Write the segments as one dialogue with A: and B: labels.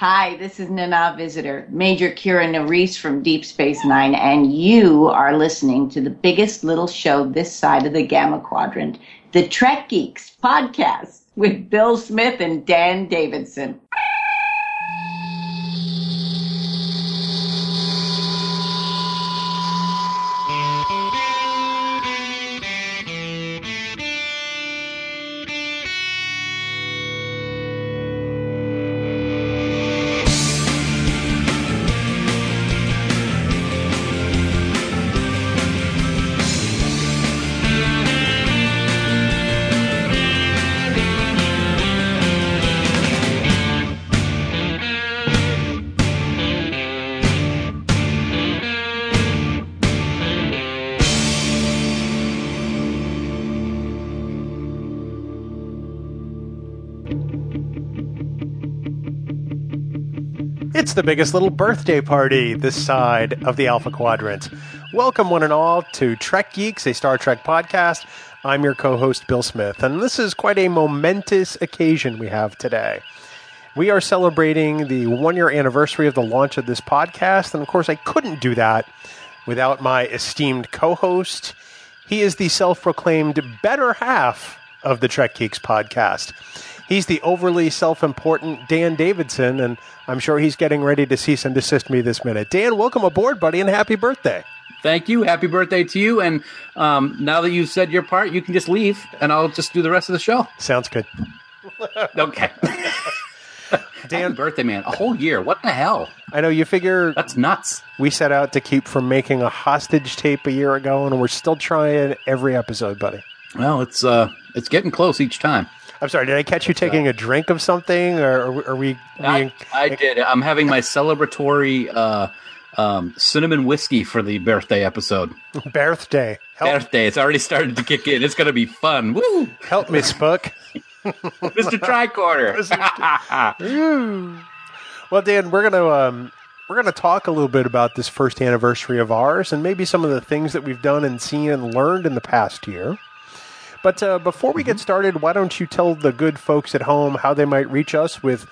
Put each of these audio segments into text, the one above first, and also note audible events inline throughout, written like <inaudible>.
A: Hi, this is Nana Visitor, Major Kira Nerys from Deep Space Nine, and you are listening to the biggest little show this side of the Gamma Quadrant, the Trek Geeks podcast with Bill Smith and Dan Davidson.
B: The biggest little birthday party this side of the Alpha Quadrant. Welcome, one and all, to Trek Geeks, a Star Trek podcast. I'm your co host, Bill Smith, and this is quite a momentous occasion we have today. We are celebrating the one year anniversary of the launch of this podcast, and of course, I couldn't do that without my esteemed co host. He is the self proclaimed better half of the Trek Geeks podcast. He's the overly self important Dan Davidson, and I'm sure he's getting ready to cease and desist me this minute. Dan, welcome aboard, buddy, and happy birthday.
C: Thank you. Happy birthday to you. And um, now that you've said your part, you can just leave, and I'll just do the rest of the show.
B: Sounds good. <laughs>
C: okay. <laughs> Dan, Happy birthday, man! A whole year. What the hell?
B: I know you figure
C: that's nuts.
B: We set out to keep from making a hostage tape a year ago, and we're still trying every episode, buddy.
C: Well, it's uh, it's getting close each time.
B: I'm sorry. Did I catch you taking a drink of something, or are we?
C: I, I did. I'm having my celebratory uh, um, cinnamon whiskey for the birthday episode. <laughs>
B: Birthday.
C: Help. Birthday. It's already started to kick in. It's going to be fun. Woo!
B: Help me, Spook. <laughs>
C: Mr. Tricorder. <laughs>
B: well, Dan, we're gonna um, we're gonna talk a little bit about this first anniversary of ours, and maybe some of the things that we've done and seen and learned in the past year. But uh, before we get mm-hmm. started, why don't you tell the good folks at home how they might reach us with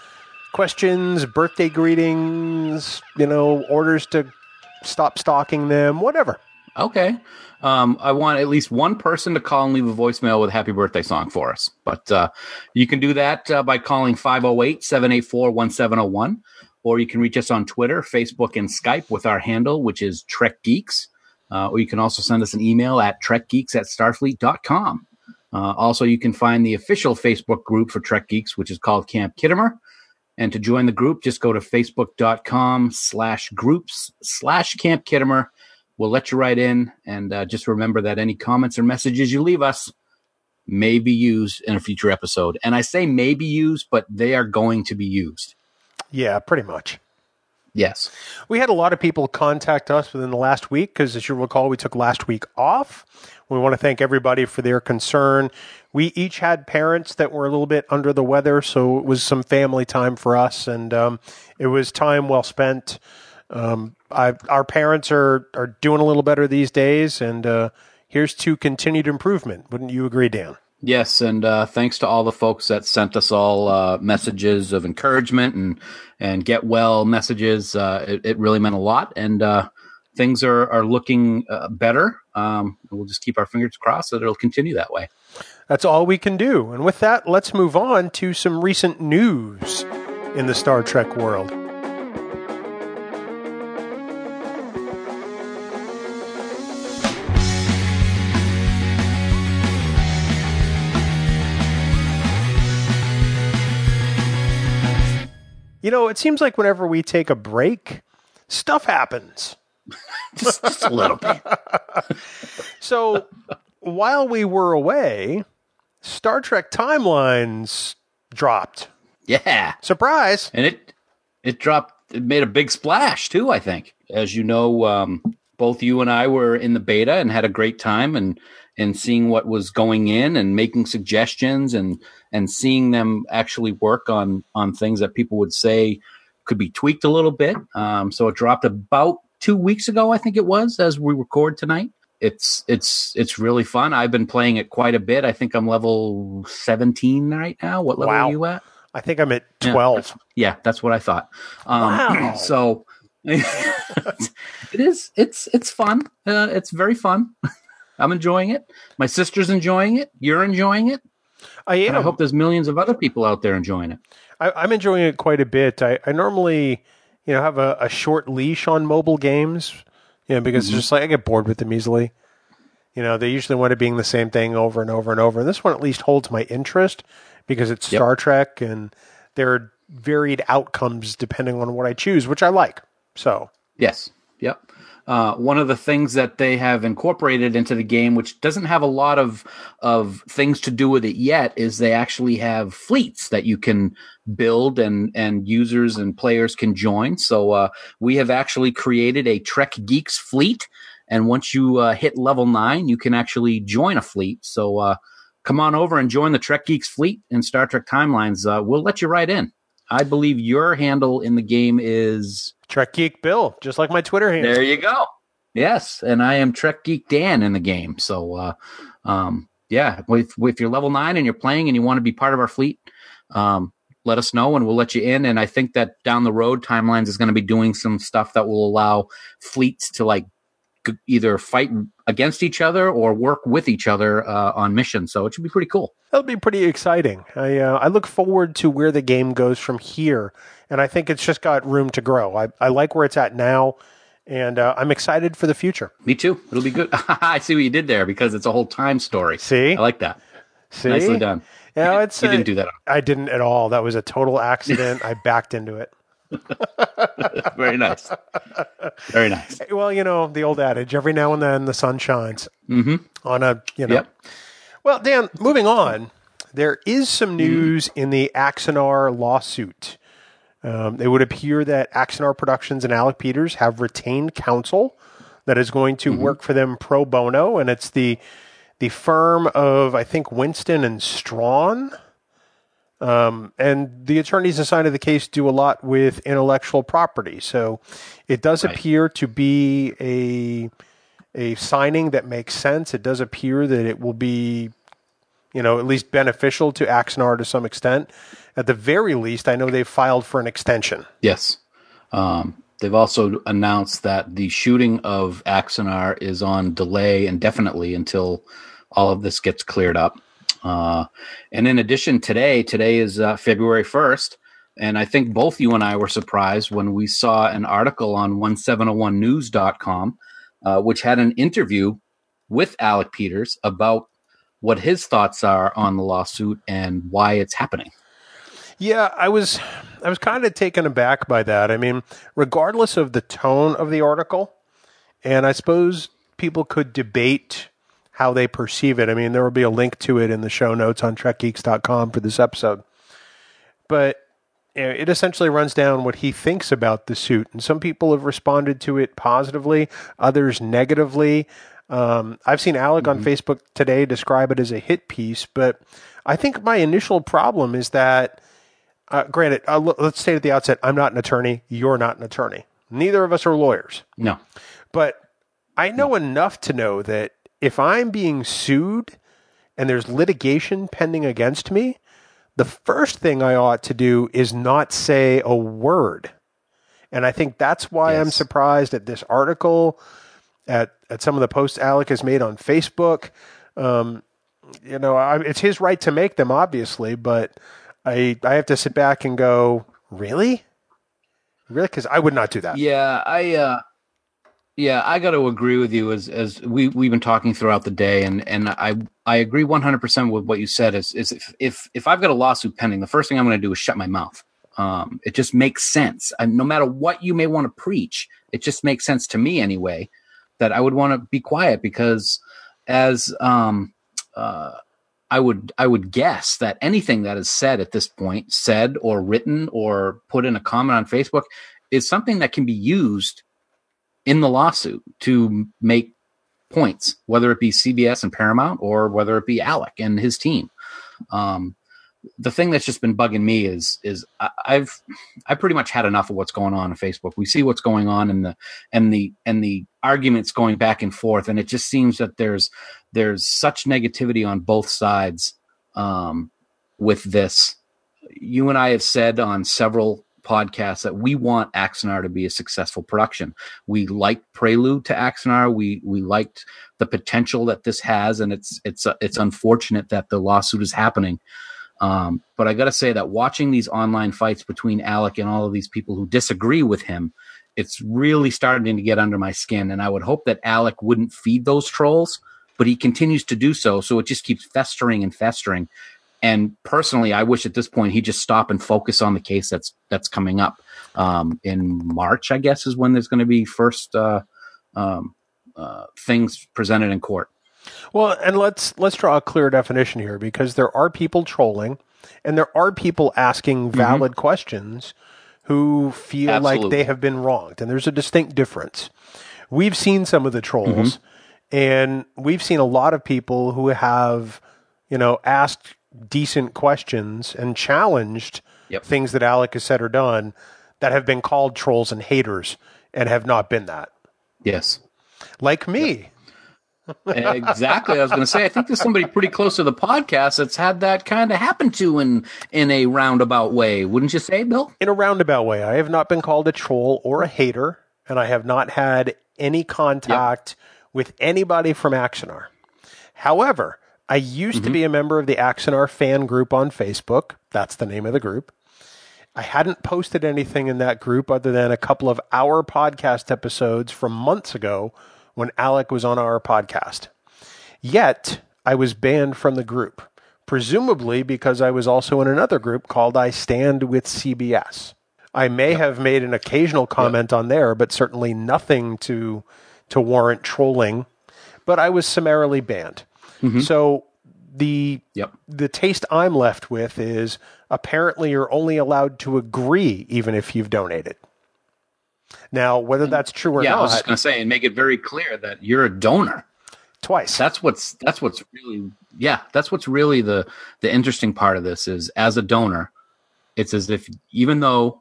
B: questions, birthday greetings, you know, orders to stop stalking them, whatever.
C: Okay. Um, I want at least one person to call and leave a voicemail with a happy birthday song for us. But uh, you can do that uh, by calling 508 784 1701, or you can reach us on Twitter, Facebook, and Skype with our handle, which is Trek Geeks. Uh, or you can also send us an email at trekgeeks at starfleet.com. Uh, also, you can find the official Facebook group for Trek Geeks, which is called Camp Khitomer. And to join the group, just go to facebook.com slash groups slash Camp Khitomer. We'll let you right in. And uh, just remember that any comments or messages you leave us may be used in a future episode. And I say may be used, but they are going to be used.
B: Yeah, pretty much.
C: Yes.
B: We had a lot of people contact us within the last week because, as you recall, we took last week off. We want to thank everybody for their concern. We each had parents that were a little bit under the weather, so it was some family time for us, and um, it was time well spent. Um, I, our parents are, are doing a little better these days, and uh, here's to continued improvement. Wouldn't you agree, Dan?
C: Yes, and uh, thanks to all the folks that sent us all uh, messages of encouragement and and get well messages. Uh, it, it, really meant a lot, and uh, things are are looking uh, better. Um, we'll just keep our fingers crossed that it'll continue that way.
B: That's all we can do. And with that, let's move on to some recent news in the Star Trek world. You know, it seems like whenever we take a break, stuff happens.
C: Just, just a little bit. <laughs>
B: so while we were away, Star Trek timelines dropped.
C: Yeah.
B: Surprise.
C: And it it dropped it made a big splash too, I think. As you know, um, both you and I were in the beta and had a great time and and seeing what was going in and making suggestions and and seeing them actually work on on things that people would say could be tweaked a little bit. Um, so it dropped about two weeks ago, I think it was, as we record tonight. It's it's it's really fun. I've been playing it quite a bit. I think I'm level 17 right now. What level wow. are you at?
B: I think I'm at 12.
C: Yeah, that's what I thought. Um,
B: Wow. <clears throat>
C: So <laughs> it is. It's it's fun. Uh, it's very fun. <laughs> I'm enjoying it. My sister's enjoying it. You're enjoying it.
B: I
C: And
B: am.
C: I hope there's millions of other people out there enjoying it.
B: I, I'm enjoying it quite a bit. I, I normally, you know, have a, a short leash on mobile games, you know, because it's mm-hmm. just like I get bored with them easily. You know, they usually wind up being the same thing over and over and over. And this one at least holds my interest because it's
C: Yep.
B: Star Trek and there are varied outcomes depending on what I choose, which I like. So,
C: Yes. Yep. Uh, one of the things that they have incorporated into the game, which doesn't have a lot of of things to do with it yet, is they actually have fleets that you can build and and users and players can join. So uh, we have actually created a Trek Geeks fleet, and once you uh, hit level nine, you can actually join a fleet. So uh, come on over and join the Trek Geeks fleet in Star Trek Timelines. Uh, we'll let you right in. I believe your handle in the game is
B: Trek Geek Bill, just like my Twitter handle.
C: there you go. Yes, and I am Trek Geek Dan in the game. So, uh, um, yeah, if, if you're level nine and you're playing and you want to be part of our fleet, um, let us know and we'll let you in. And I think that down the road, Timelines is going to be doing some stuff that will allow fleets to like g- either fight against each other or work with each other uh, on missions. So it should be pretty cool.
B: That'll be pretty exciting. I uh, I look forward to where the game goes from here, and I think it's just got room to grow. I, I like where it's at now, and uh, I'm excited for the future.
C: Me too. It'll be good. <laughs> I see what you did there because it's a whole time story.
B: See,
C: I like that.
B: see,
C: Nicely done.
B: You know, it's
C: You
B: uh,
C: didn't do that.
B: I didn't at all. That was a total accident. I backed into it. <laughs>
C: Very nice. Very nice.
B: Well, you know the old adage: every now and then the sun shines
C: hmm
B: on a you know.
C: Yep.
B: Well, Dan, moving on, there is some news in the Axanar lawsuit. Um, it would appear that Axanar Productions and Alec Peters have retained counsel that is going to work for them pro bono, and it's the the firm of I think Winston and Strawn. Um, and the attorneys assigned to the case do a lot with intellectual property, so it does
C: Right.
B: appear to be a a signing that makes sense. It does appear that it will be, you know, at least beneficial to Axanar to some extent. At the very least, I know they've filed for an extension.
C: Yes. Um, they've also announced that the shooting of Axanar is on delay indefinitely until all of this gets cleared up. Uh, and in addition, today, today is uh, February 1st. And I think both you and I were surprised when we saw an article on 1701news.com, uh, which had an interview with Alec Peters about what his thoughts are on the lawsuit and why it's happening.
B: Yeah, I was I was kind of taken aback by that. I mean, regardless of the tone of the article, and I suppose people could debate how they perceive it. I mean, there will be a link to it in the show notes on trekgeeks.com for this episode. But you know, it essentially runs down what he thinks about the suit, and some people have responded to it positively, others negatively. Um, I've seen Alec on Facebook today describe it as a hit piece, but I think my initial problem is that uh, granted, uh, l- let's state at the outset, I'm not an attorney. You're not an attorney. Neither of us are lawyers.
C: No.
B: But I know enough to know that if I'm being sued and there's litigation pending against me, the first thing I ought to do is not say a word. And I think that's why I'm surprised at this article, at, at some of the posts Alec has made on Facebook. Um, you know, I, it's his right to make them, obviously, but I I have to sit back and go, really, really, because I would not do that.
C: Yeah, I uh yeah, I got to agree with you as as we we've been talking throughout the day and and I I agree 100% with what you said is is if if if I've got a lawsuit pending, the first thing I'm going to do is shut my mouth. Um it just makes sense. And no matter what you may want to preach, it just makes sense to me anyway that I would want to be quiet because as um uh I would I would guess that anything that is said at this point, said or written or put in a comment on Facebook, is something that can be used in the lawsuit to make points, whether it be CBS and Paramount or whether it be Alec and his team. Um, the thing that's just been bugging me is is I, I've I pretty much had enough of what's going on on Facebook. We see what's going on and the and the and the arguments going back and forth, and it just seems that there's there's such negativity on both sides um, with this you and I have said on several podcasts that we want Axanar to be a successful production. We liked Prelude to Axanar. We we liked the potential that this has, and it's it's uh, it's unfortunate that the lawsuit is happening. Um, but I got to say that watching these online fights between Alec and all of these people who disagree with him, it's really starting to get under my skin. And I would hope that Alec wouldn't feed those trolls, but he continues to do so. So it just keeps festering and festering. And personally, I wish at this point he'd just stop and focus on the case that's that's coming up um, in March. I guess is when there's going to be first uh, um, uh, things presented in court.
B: Well, and let's let's draw a clear definition here because there are people trolling and there are people asking mm-hmm. valid mm-hmm. questions who feel Absolutely. like they have been wronged and there's a distinct difference. We've seen some of the trolls mm-hmm. And we've seen a lot of people who have, you know, asked decent questions and challenged yep. things that Alec has said or done that have been called trolls and haters and have not been that.
C: Yes.
B: Like me. Yep
C: exactly. I was going to say, I think there's somebody pretty close to the podcast that's had that kind of happen to in in a roundabout way, wouldn't you say, Bill?
B: In a roundabout way, I have not been called a troll or a hater, and I have not had any contact yep. With anybody from Axanar. However, I used mm-hmm. to be a member of the Axanar fan group on Facebook. That's the name of the group. I hadn't posted anything in that group other than a couple of our podcast episodes from months ago when Alec was on our podcast. Yet, I was banned from the group, presumably because I was also in another group called I Stand with CBS. I may yep. have made an occasional comment yep. on there, but certainly nothing to to warrant trolling. But I was summarily banned. Mm-hmm. So the yep. the taste I'm left with is apparently you're only allowed to agree even if you've donated. Now, whether that's true or
C: yeah,
B: not,
C: I was just going to say and make it very clear that you're a donor
B: twice.
C: That's what's that's what's really yeah, that's what's really the the interesting part of this is as a donor, it's as if even though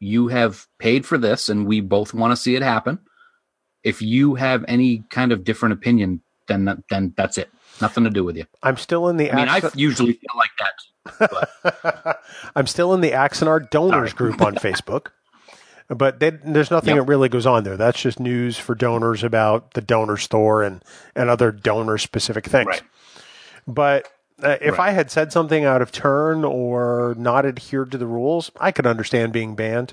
C: you have paid for this and we both want to see it happen, if you have any kind of different opinion, then then that's it. Nothing to do with you.
B: I'm still in the.
C: I mean, I usually feel like
B: that. <laughs> I'm still in the Axanar donors Sorry. group on Facebook. But they, there's nothing yep. that really goes on there. That's just news for donors about the donor store and, and other donor specific things. Right. But uh, if right. I had said something out of turn or not adhered to the rules, I could understand being banned.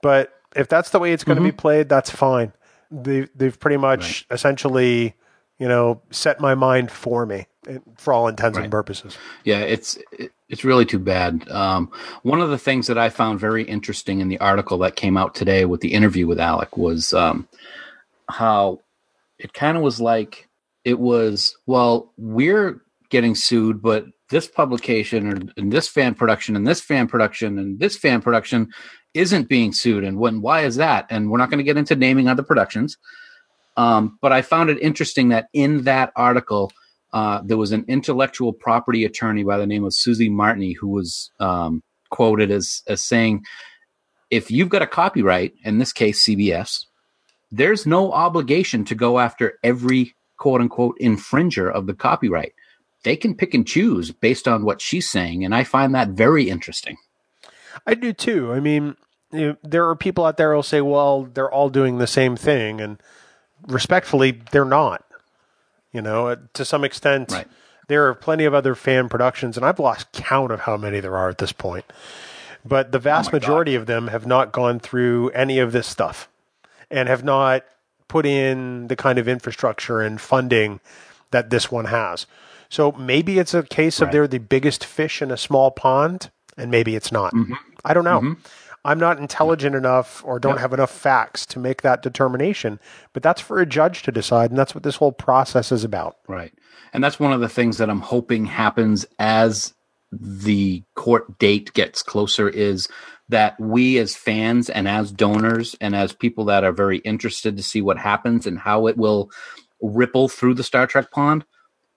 B: But if that's the way it's going to mm-hmm. be played, that's fine. They, they've pretty much right. essentially, you know, set my mind for me for all intents and purposes.
C: Yeah, it's it's really too bad. Um, one of the things that I found very interesting in the article that came out today with the interview with Alec was um, how it kind of was like it was well, we're getting sued, but this publication or and this fan production and this fan production and this fan production isn't being sued. And when why is that? And we're not going to get into naming other productions. Um, but I found it interesting that in that article uh, there was an intellectual property attorney by the name of Susie Martini who was um, quoted as, as saying, if you've got a copyright, in this case CBS, there's no obligation to go after every quote unquote infringer of the copyright. They can pick and choose based on what she's saying, and I find that very interesting.
B: I do too. I mean, you know, there are people out there who'll say, "Well, they're all doing the same thing," and respectfully, they're not. You know, uh, to some extent, right. there are plenty of other fan productions, and I've lost count of how many there are at this point. But the vast oh majority God. of them have not gone through any of this stuff and have not put in the kind of infrastructure and funding that this one has. So maybe it's a case right. of they're the biggest fish in a small pond, and maybe it's not. Mm-hmm. I don't know. Mm-hmm. I'm not intelligent enough or don't yep. have enough facts to make that determination. But that's for a judge to decide, and that's what this whole process is about.
C: Right. And that's one of the things that I'm hoping happens as the court date gets closer is that we as fans and as donors and as people that are very interested to see what happens and how it will ripple through the Star Trek pond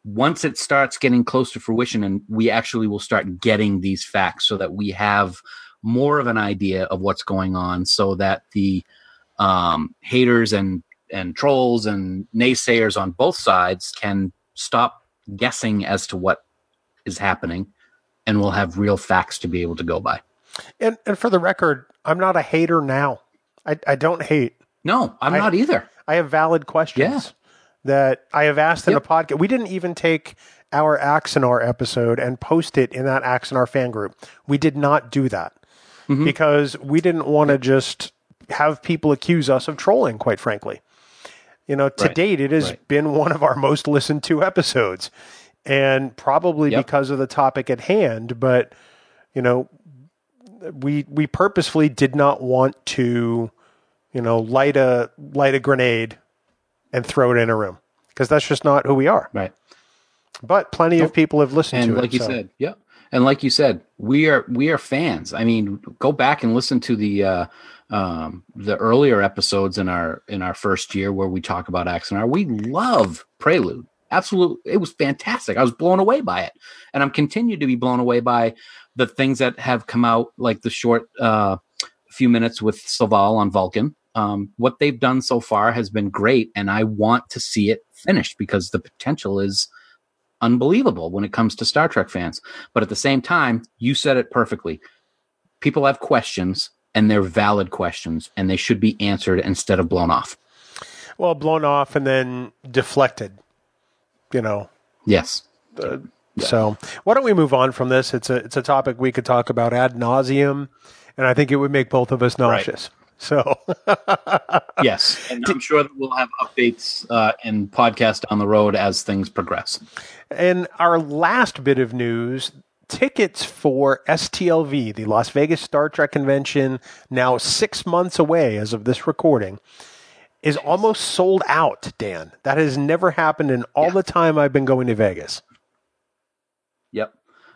C: once it starts getting close to fruition and we actually will start getting these facts so that we have more of an idea of what's going on so that the um, haters and and trolls and naysayers on both sides can stop guessing as to what is happening and we'll have real facts to be able to go by.
B: And and for the record, I'm not a hater now. I, I don't hate.
C: No, I'm
B: I-
C: not either.
B: I have valid questions
C: Yeah.
B: That I have asked in
C: Yep.
B: a podcast. We didn't even take our Axanar episode and post it in that Axanar fan group. We did not do that
C: Mm-hmm.
B: because we didn't want to just have people accuse us of trolling, quite frankly. You know, to
C: Right.
B: date, it has
C: Right.
B: been one of our most listened to episodes, and probably
C: Yep.
B: because of the topic at hand. But you know, we we purposefully did not want to, you know, light a light a grenade and throw it in a room because that's just not who we are.
C: Right.
B: But plenty of people have listened
C: and
B: to
C: like
B: it.
C: you
B: so-
C: said, yeah. And like you said, we are we are fans. I mean, go back and listen to the uh, um, the earlier episodes in our in our first year where we talk about Axanar. We love Prelude. Absolutely, it was fantastic. I was blown away by it, and I'm continued to be blown away by the things that have come out, like the short uh, few minutes with Soval on Vulcan. Um, what they've done so far has been great, and I want to see it finished because the potential is unbelievable when it comes to Star Trek fans. But at the same time, you said it perfectly. People have questions and they're valid questions and they should be answered instead of blown off.
B: well, blown off and then deflected. You know,
C: Yes.
B: So why don't we move on from this? It's a it's a topic we could talk about ad nauseum, and I think it would make both of us nauseous. So <laughs>
C: Yes. And I'm sure that we'll have updates uh, and podcasts down the road as things progress.
B: And our last bit of news tickets for STLV, the Las Vegas Star Trek convention, now six months away as of this recording, is almost sold out, Dan. That has never happened in all the time I've been going to Vegas.
C: Yep.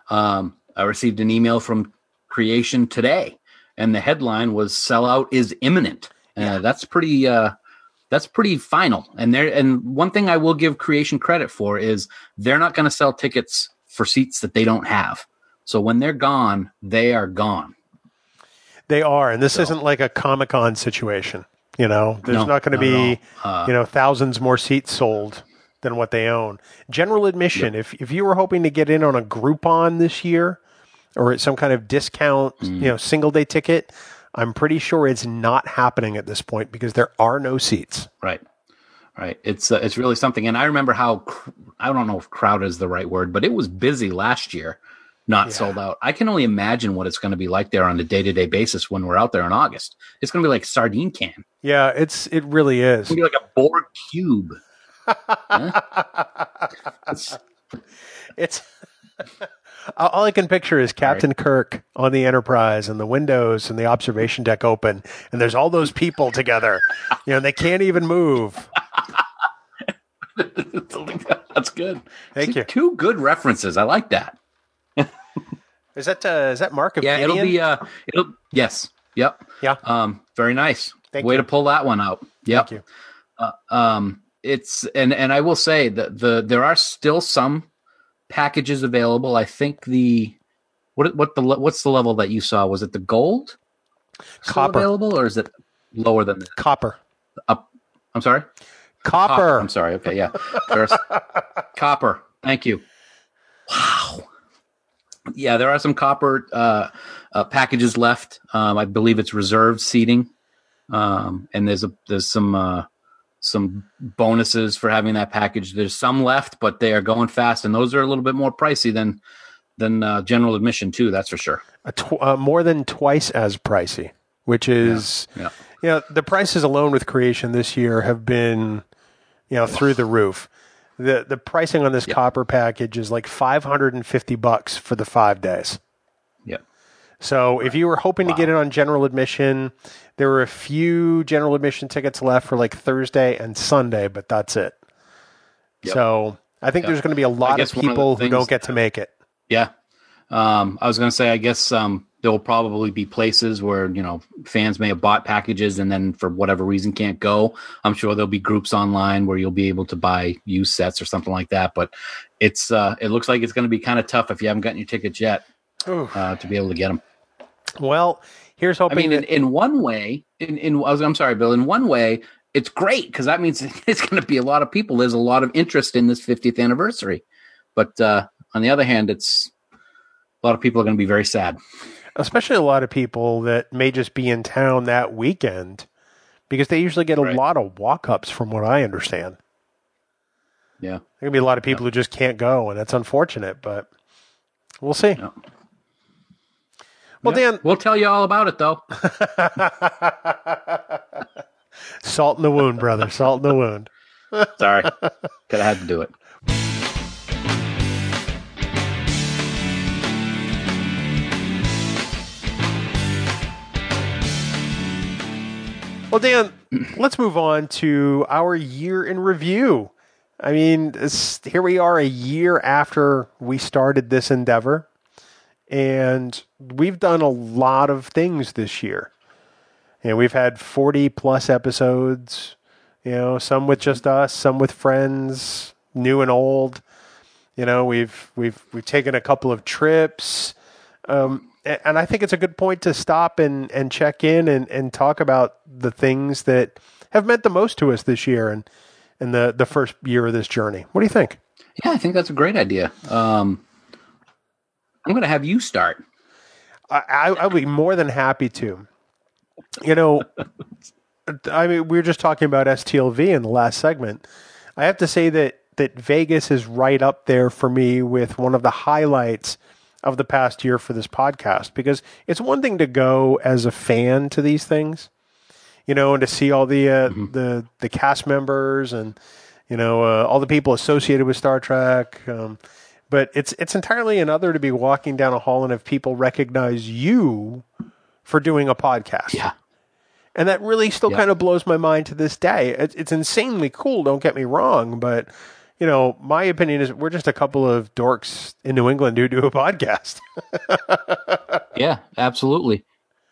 C: Um, I received an email from Creation today, and the headline was "Sellout is imminent." Uh, that's pretty. Uh, that's pretty final. And there, and one thing I will give Creation credit for is they're not going to sell tickets for seats that they don't have. So when they're gone, they are gone.
B: They are, and this isn't like a Comic Con situation. You know, there's
C: No,
B: not going to be.
C: Uh,
B: you know, thousands more seats sold than what they own. General admission. If if you were hoping to get in on a Groupon this year, or some kind of discount,
C: Mm.
B: you know, single day ticket, I'm pretty sure it's not happening at this point because there are no seats.
C: Right. Right. It's uh, it's really something. And I remember how cr- I don't know if crowd is the right word, but it was busy last year, not sold out. I can only imagine what it's going to be like there on a day to day basis when we're out there in August. It's going to be like sardine can.
B: Yeah, it's it really is.
C: It's be like a Borg cube. <laughs> Huh? It's-
B: It's <laughs> <laughs> all I can picture is Captain Kirk on the Enterprise and the windows and the observation deck open, and there's all those people together. You know, they can't even move. <laughs>
C: that's good.
B: Thank
C: See,
B: you.
C: Two good references. I like that.
B: Is that uh, is that Mark of
C: Yeah, it'll be uh it'll yes. Yep.
B: Yeah.
C: Um very nice.
B: Thank
C: Way
B: you.
C: to pull that one out. Yep.
B: Thank you.
C: Uh, um it's and and I will say that the there are still some packages available. I think the what what the what's the level that you saw? Was it the gold?
B: Copper.
C: available or is it lower than that?
B: Copper.
C: Up I'm sorry?
B: Copper.
C: I'm sorry. Okay, yeah. <laughs> Copper. Thank you. Wow. Yeah, there are some copper uh, uh, packages left. Um, I believe it's reserved seating, um, and there's a there's some uh, some bonuses for having that package. There's some left, but they are going fast, and those are a little bit more pricey than than uh, general admission too. That's for sure.
B: A tw- uh, more than twice as pricey, which is
C: Yeah.
B: you know the prices alone with creation this year have been you know through the roof. The the pricing on this copper package is like 550 bucks for the 5 days.
C: Yep.
B: So if you were hoping to get in on general admission, there were a few general admission tickets left for like Thursday and Sunday, but that's it.
C: Yep.
B: So I think there's going to be a lot of
C: one of
B: people who don't get to make it.
C: Yeah. Um, I was going to say, I guess um, there will probably be places where, you know, fans may have bought packages and then for whatever reason can't go. I'm sure there'll be groups online where you'll be able to buy used sets or something like that. But it's, uh, it looks like it's going to be kind of tough if you haven't gotten your tickets yet uh, to be able to get them.
B: Well, here's hoping.
C: I mean, in,
B: that,
C: in one way, in, in I'm sorry, Bill. In one way, it's great because that means <laughs> it's going to be a lot of people. There's a lot of interest in this 50th anniversary. But uh, on the other hand, it's a lot of people are going to be very sad.
B: Especially a lot of people that may just be in town that weekend because they usually get a
C: Right.
B: lot of walk ups, from what I understand.
C: Yeah.
B: There to be a lot of people who just can't go, and that's unfortunate, but we'll see.
C: Yeah.
B: Well,
C: Yeah.
B: Dan,
C: We'll tell you all about it, though. <laughs>
B: salt in the wound, brother. Salt in the wound.
C: Sorry. Could have had to do it.
B: Well, Dan, let's move on to our year in review. I mean, here we are a year after we started this endeavor, and we've done a lot of things this year. Know, we've had 40 plus episodes, you know, some with just us, some with friends, new and old. You know, we've we've we've taken a couple of trips. Um, and I think it's a good point to stop and, and check in and, and talk about the things that have meant the most to us this year and, and the, the first year of this journey. What do you think?
C: Yeah, I think that's a great idea. Um, I'm going to have you start.
B: I, I, be more than happy to. You know, I mean, we were just talking about STLV in the last segment. I have to say that that Vegas is right up there for me with one of the highlights of the past year for this podcast because it's one thing to go as a fan to these things, you know, and to see all the uh, the the cast members and you know uh, all the people associated with Star Trek. Um, but it's it's entirely another to be walking down a hall and have people recognize you for doing a podcast.
C: Yeah.
B: And that really still
C: Yeah.
B: kind of blows my mind to this day. It's, it's insanely cool, don't get me wrong, but you know, my opinion is we're just a couple of dorks in New England who do a <laughs> podcast.
C: Yeah, absolutely.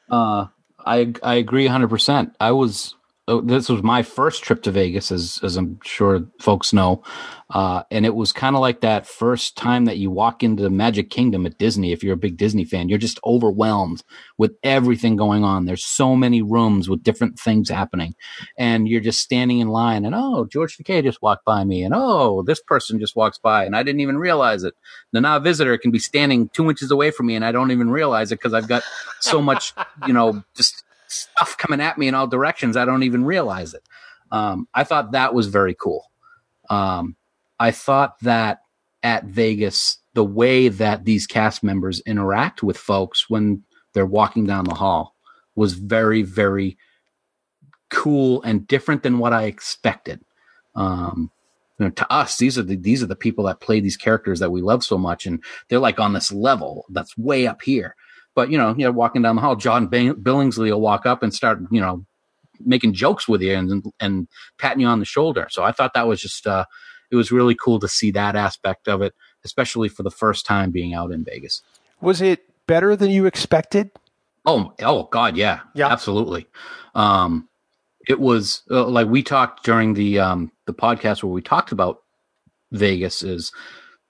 C: Uh, I I agree 100%. I was this was my first trip to Vegas as as I'm sure folks know. Uh, and it was kind of like that first time that you walk into the Magic Kingdom at Disney if you're a big Disney fan. You're just overwhelmed with everything going on. There's so many rooms with different things happening. And you're just standing in line and oh, George Takei just walked by me and oh, this person just walks by and I didn't even realize it. The Nana Visitor can be standing 2 inches away from me and I don't even realize it because I've got so much, you know, just stuff coming at me in all directions. I don't even realize it. Um, I thought that was very cool. Um, I thought that at Vegas, the way that these cast members interact with folks when they're walking down the hall was very, very cool and different than what I expected. Um, you know, to us, these are the these are the people that play these characters that we love so much, and they're like on this level that's way up here. But you know, you know, walking down the hall, John Billingsley will walk up and start, you know, making jokes with you and and patting you on the shoulder. So I thought that was just uh, it was really cool to see that aspect of it, especially for the first time being out in Vegas.
B: Was it better than you expected?
C: Oh, oh God, yeah,
B: Yeah.
C: absolutely. Um, it was uh, like we talked during the um the podcast where we talked about Vegas. Is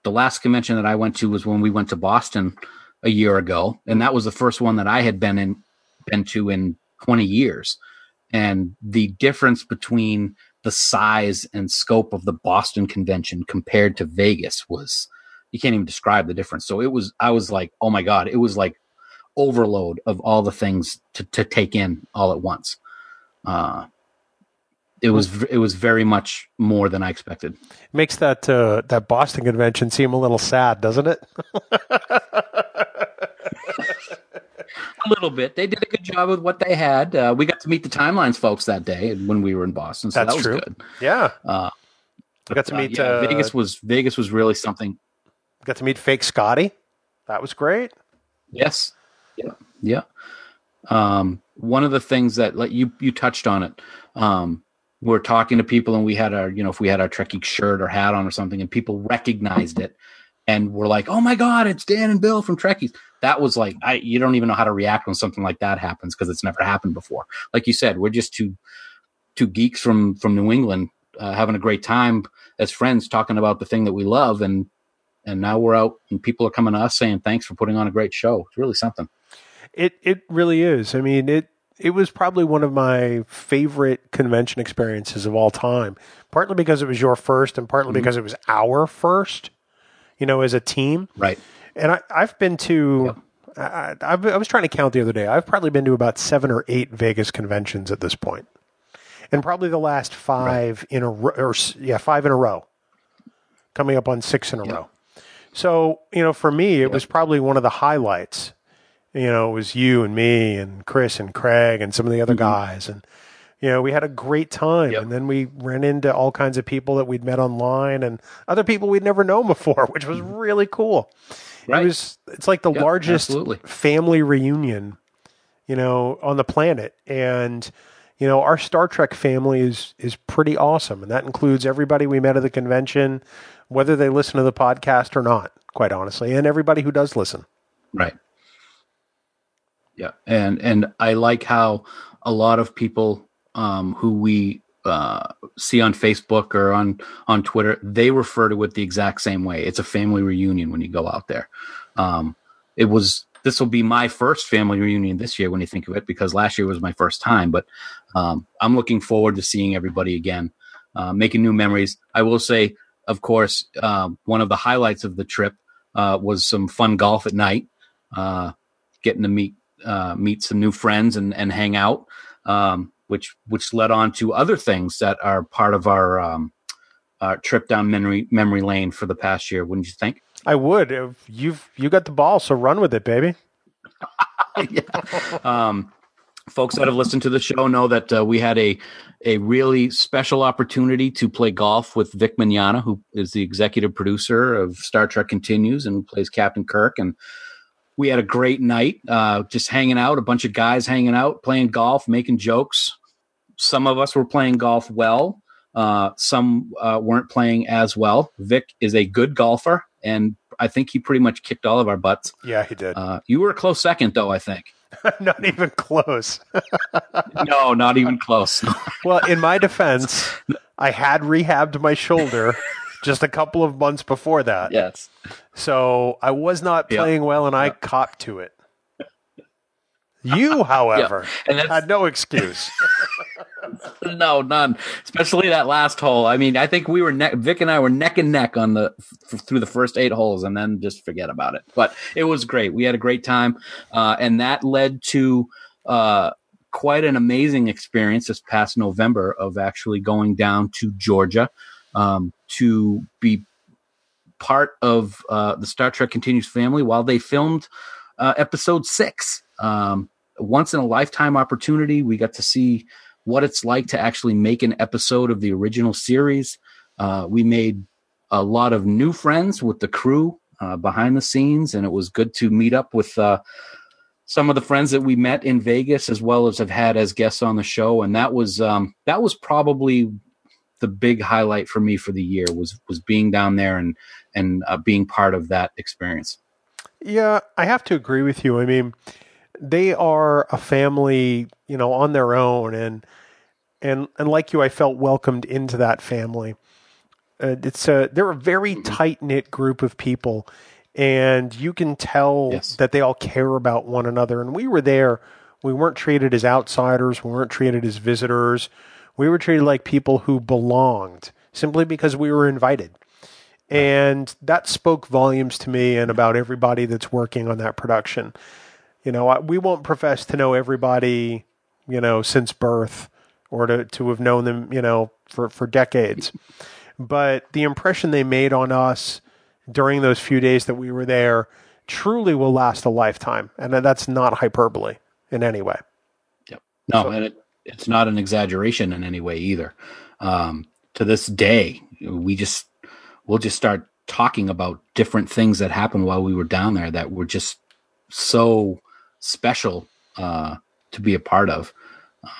C: the last convention that I went to was when we went to Boston a year ago, and that was the first one that I had been in been to in twenty years. And the difference between the size and scope of the Boston convention compared to Vegas was you can't even describe the difference. So it was I was like, oh my god, it was like overload of all the things to, to take in all at once. Uh, it was it was very much more than I expected.
B: Makes that uh, that Boston convention seem a little sad, doesn't it? <laughs> <laughs>
C: A little bit. They did a good job with what they had. Uh, we got to meet the timelines folks that day when we were in Boston, so
B: That's
C: that was
B: true.
C: good.
B: Yeah,
C: Uh,
B: we got to
C: uh,
B: meet
C: yeah,
B: uh,
C: Vegas was Vegas was really something.
B: got to meet fake Scotty. That was great.
C: Yes. Yeah. Yeah. Um, one of the things that like you you touched on it. Um, we're talking to people and we had our, you know, if we had our Trekkie shirt or hat on or something and people recognized it and we're like, Oh my God, it's Dan and Bill from Trek Geeks. That was like I you don't even know how to react when something like that happens because it's never happened before. Like you said, we're just two two geeks from from New England uh, having a great time as friends talking about the thing that we love and and now we're out and people are coming to us saying thanks for putting on a great show. It's really something.
B: It it really is. I mean it it was probably one of my favorite convention experiences of all time. Partly because it was your first, and partly because it was our first. You know, as a team.
C: Right.
B: And I, I've been to. I, I, I was trying to count the other day. I've probably been to about seven or eight Vegas conventions at this point, and probably the last five in a row, or yeah, five in a row, coming up on six in a
C: Yep.
B: row. So you know, for me, it was probably one of the highlights. You know, it was you and me and Chris and Craig and some of the other mm-hmm. guys, and you know, we had a great time.
C: Yep.
B: And then we ran into all kinds of people that we'd met online and other people we'd never known before, <laughs> which was mm-hmm. really cool.
C: Right.
B: It was it's like the
C: Yep,
B: largest
C: absolutely.
B: family reunion, you know, on the planet. And you know, our Star Trek family is is pretty awesome, and that includes everybody we met at the convention, whether they listen to the podcast or not, quite honestly, and everybody who does listen.
C: Right. Yeah, and and I like how a lot of people um, who we uh, see on Facebook or on on Twitter, they refer to it the exact same way. It's a family reunion when you go out there. Um, it was this will be my first family reunion this year when you think of it, because last year was my first time. But um, I'm looking forward to seeing everybody again, uh, making new memories. I will say, of course, um, one of the highlights of the trip uh, was some fun golf at night, uh, getting to meet uh, meet some new friends and, and hang out, um, which which led on to other things that are part of our um, our trip down memory memory lane for the past year. Wouldn't you think?
B: I would. If You've you got the ball, so run with it, baby. <laughs>
C: um, folks that have listened to the show know that uh, we had a a really special opportunity to play golf with Vic Mignogna, who is the executive producer of Star Trek Continues and plays Captain Kirk. And we had a great night, uh, just hanging out, a bunch of guys hanging out, playing golf, making jokes. Some of us were playing golf well. Uh, some uh, weren't playing as well. Vic is a good golfer, and I think he pretty much kicked all of our butts.
B: Yeah, he did.
C: Uh, you were a close second, though. I think. <laughs>
B: Not even close. <laughs>
C: no, not even close. <laughs>
B: Well, in my defense, I had rehabbed my shoulder just a couple of months before that.
C: yes.
B: So I was not
C: Yep.
B: playing well and I
C: Yep.
B: copped to it. You, <laughs> however,
C: And
B: had no excuse. <laughs>
C: no none, especially that last hole. I mean, I think we were ne- Vic and I were neck and neck on the f- through the first eight holes, and then just forget about it. But it was great. We had a great time, uh, and that led to uh, quite an amazing experience this past November of actually going down to Georgia um, to be part of uh, the Star Trek Continues family while they filmed uh, episode six. Um, once in a lifetime opportunity. We got to see what it's like to actually make an episode of the original series. Uh, we made a lot of new friends with the crew uh, behind the scenes, and it was good to meet up with uh, some of the friends that we met in Vegas, as well as have had as guests on the show. And that was um, that was probably the big highlight for me for the year was was being down there and and uh, being part of that experience.
B: Yeah, I have to agree with you. I mean, they are a family, you know, on their own, and and and like you, I felt welcomed into that family. Uh, it's a they're a very tight knit group of people, and you can tell
C: Yes.
B: that they all care about one another. And we were there. We weren't treated as outsiders. We weren't treated as visitors. We were treated like people who belonged simply because we were invited. And that spoke volumes to me and about everybody that's working on that production. You know, I, we won't profess to know everybody, you know, since birth or to, to have known them, you know, for, for decades. But the impression they made on us during those few days that we were there truly will last a lifetime. And that's not hyperbole in any way. Yeah.
C: No, and it, it's not an exaggeration in any way either. Um, to this day, we just we'll just start talking about different things that happened while we were down there that were just so special uh, to be a part of.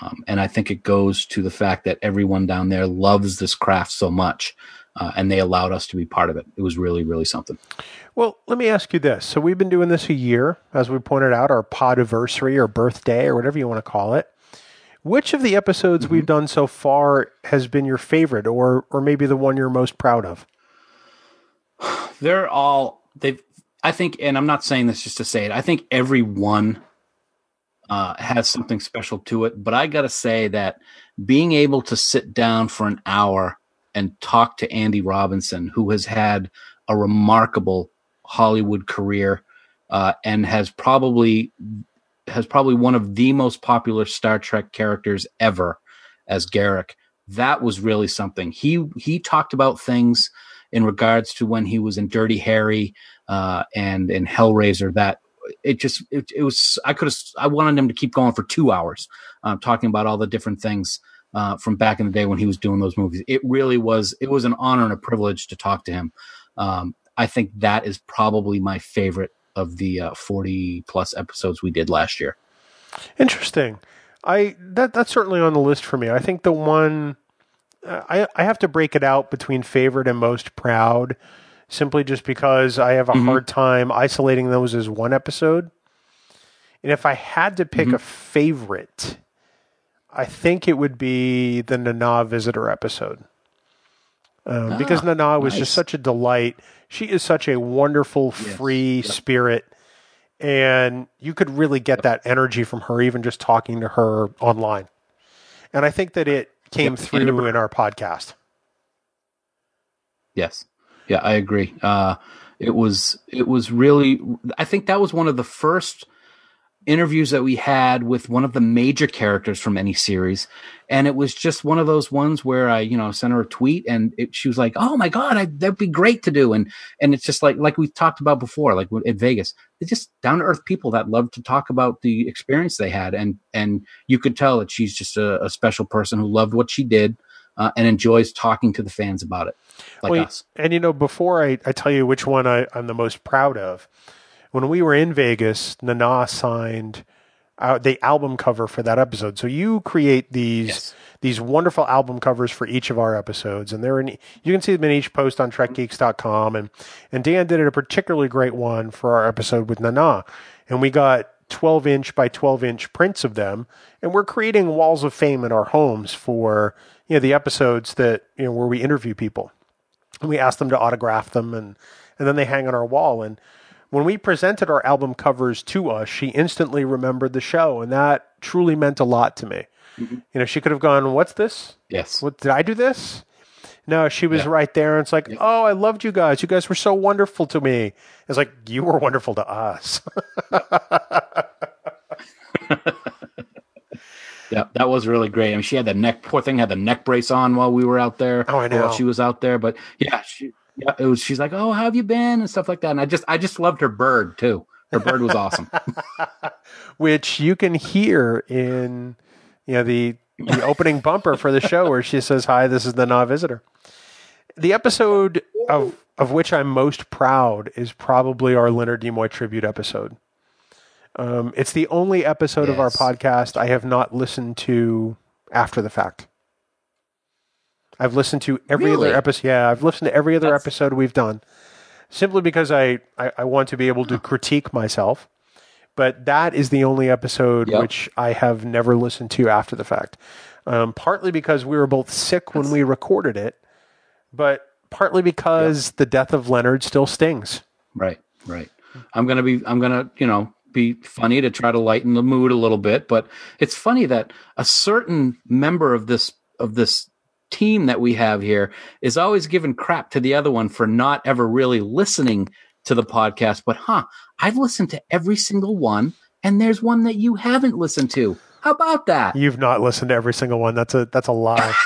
C: Um, and I think it goes to the fact that everyone down there loves this craft so much, uh, and they allowed us to be part of it. It was really, really something.
B: Well, let me ask you this. So we've been doing this a year, as we pointed out, our podiversary or birthday or whatever you want to call it. Which of the episodes we've done so far has been your favorite or or maybe the one you're most proud of? <sighs>
C: they're all they've i think and i'm not saying this just to say it i think every one uh, has something special to it but i gotta say that being able to sit down for an hour and talk to andy robinson who has had a remarkable Hollywood career, uh, and has probably has probably one of the most popular Star Trek characters ever as Garak. That was really something. He he talked about things in regards to when he was in Dirty Harry uh, and in Hellraiser that it just it, it was I could have I wanted him to keep going for two hours uh, talking about all the different things uh, from back in the day when he was doing those movies. It really was it was an honor and a privilege to talk to him. Um, I think that is probably my favorite of the uh, 40 plus episodes we did last year.
B: Interesting. I that that's certainly on the list for me. I think the one I I have to break it out between favorite and most proud simply just because I have a mm-hmm. hard time isolating those as one episode. And if I had to pick mm-hmm. a favorite, I think it would be the Nana Visitor episode. Um, ah, because Nana was nice. just such a delight. She is such a wonderful, free yep. spirit. And you could really get that energy from her, even just talking to her online. And I think that it came yep. through in our podcast.
C: Yes. Yeah, I agree. Uh, it was it was really. I think that was one of the first interviews that we had with one of the major characters from any series, and it was just one of those ones where I, you know, sent her a tweet, and it, she was like, "Oh my god, I, that'd be great to do," and and it's just like like we've talked about before, like at Vegas, they're just down to earth people that love to talk about the experience they had, and and you could tell that she's just a, a special person who loved what she did uh, and enjoys talking to the fans about it, like well, us.
B: And you know, before I, I tell you which one I, I'm the most proud of, when we were in Vegas, Nana signed uh, the album cover for that episode. So you create these yes. these wonderful album covers for each of our episodes, and they're in. You can see them in each post on TrekGeeks.com, and and Dan did a particularly great one for our episode with Nana, and we got 12 inch by 12 inch prints of them, and we're creating walls of fame in our homes for you know the episodes that you know where we interview people and we ask them to autograph them and and then they hang on our wall and when we presented our album covers to us she instantly remembered the show and that truly meant a lot to me mm-hmm. you know she could have gone what's this
C: yes
B: what did i do this no she was yeah. right there and it's like yeah. oh i loved you guys you guys were so wonderful to me it's like you were wonderful to us <laughs>
C: Yeah, that was really great. I mean, she had the neck. Poor thing had the neck brace on while we were out there.
B: Oh, I know.
C: While she was out there, but yeah, she, yeah, it was. She's like, "Oh, how have you been?" and stuff like that. And I just, I just loved her bird too. Her bird was awesome. <laughs>
B: Which you can hear in, you know, the the opening bumper for the show where she says, "Hi, this is the Nana Visitor." The episode of of which I'm most proud is probably our Leonard Nimoy tribute episode. Um, it's the only episode yes. of our podcast I have not listened to after the fact. I've listened to every really? other episode. Yeah, I've listened to every other That's... episode we've done, simply because I, I, I, want to be able to critique myself. But that is the only episode yep. which I have never listened to after the fact. Um, partly because we were both sick when we recorded it, but partly because yep. the death of Leonard still stings.
C: Right, right. I'm gonna be. I'm gonna, you know, be funny to try to lighten the mood a little bit. But it's funny that a certain member of this of this team that we have here is always giving crap to the other one for not ever really listening to the podcast. But huh, I've listened to every single one, and there's one that you haven't listened to. How about that?
B: You've not listened to every single one. That's a that's a lie. <laughs>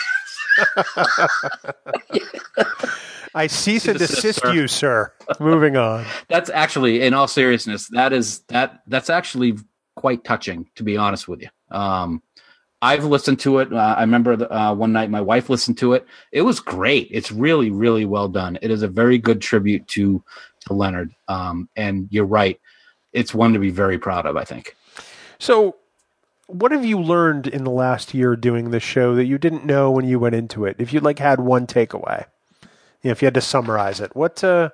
B: I cease and desist you, sir. Moving on.
C: That's actually, in all seriousness, that is that that's actually quite touching, to be honest with you. Um, I've listened to it. Uh, I remember the, uh, one night my wife listened to it. It was great. It's really, really well done. It is a very good tribute to to Leonard. Um, and you're right. It's one to be very proud of. I think.
B: So, what have you learned in the last year doing this show that you didn't know when you went into it? If you like had one takeaway you know, if you had to summarize it, what uh,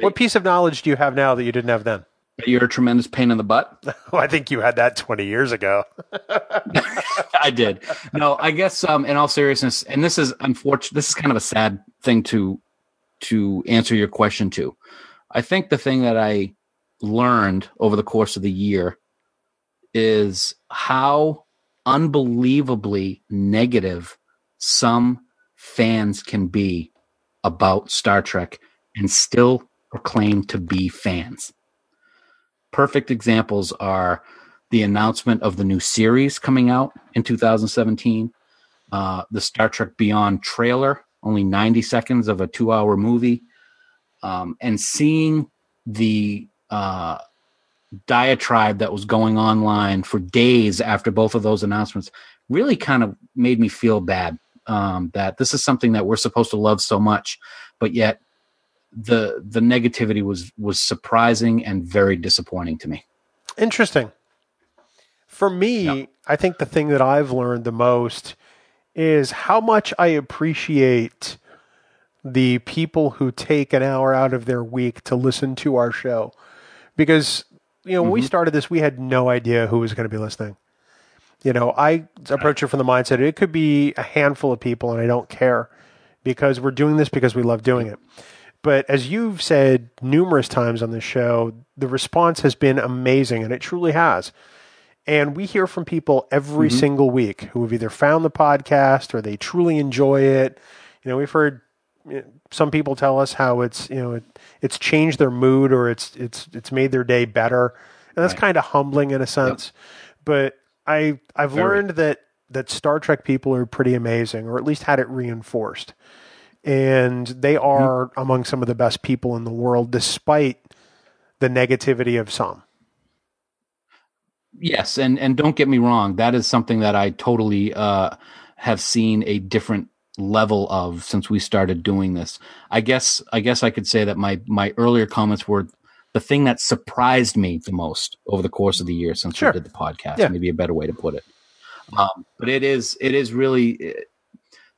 B: what piece of knowledge do you have now that you didn't have then?
C: You're a tremendous pain in the butt.
B: well, <laughs> I think you had that 20 years ago. <laughs> <laughs>
C: I did. No, I guess um, in all seriousness, and this is unfortunate. This is kind of a sad thing to to answer your question to. I think the thing that I learned over the course of the year is how unbelievably negative some fans can be about Star Trek and still proclaim to be fans. Perfect examples are the announcement of the new series coming out in 2017, uh, the Star Trek Beyond trailer, only 90 seconds of a two hour movie, um, and seeing the uh, diatribe that was going online for days after both of those announcements really kind of made me feel bad um, that this is something that we're supposed to love so much, but yet the the negativity was was surprising and very disappointing to me.
B: Interesting. For me, yep. I think the thing that I've learned the most is how much I appreciate the people who take an hour out of their week to listen to our show. Because, you know, when mm-hmm. we started this, we had no idea who was going to be listening. You know, I approach it from the mindset it could be a handful of people and I don't care because we're doing this because we love doing it. But as you've said numerous times on this show, the response has been amazing and it truly has. And we hear from people every mm-hmm. single week who have either found the podcast or they truly enjoy it. You know, we've heard some people tell us how it's, you know, it, it's changed their mood or it's it's it's made their day better. And that's right. kind of humbling in a sense. Yep. But I I've Very. learned that that Star Trek people are pretty amazing, or at least had it reinforced, and they mm-hmm. are mm-hmm. among some of the best people in the world, despite the negativity of some.
C: Yes, and and don't get me wrong, that is something that I totally uh, have seen a different level of since we started doing this. I guess I guess I could say that my my earlier comments were the thing that surprised me the most over the course of the year since sure. we did the podcast. Yeah. Maybe a better way to put it. Um, but it is it is really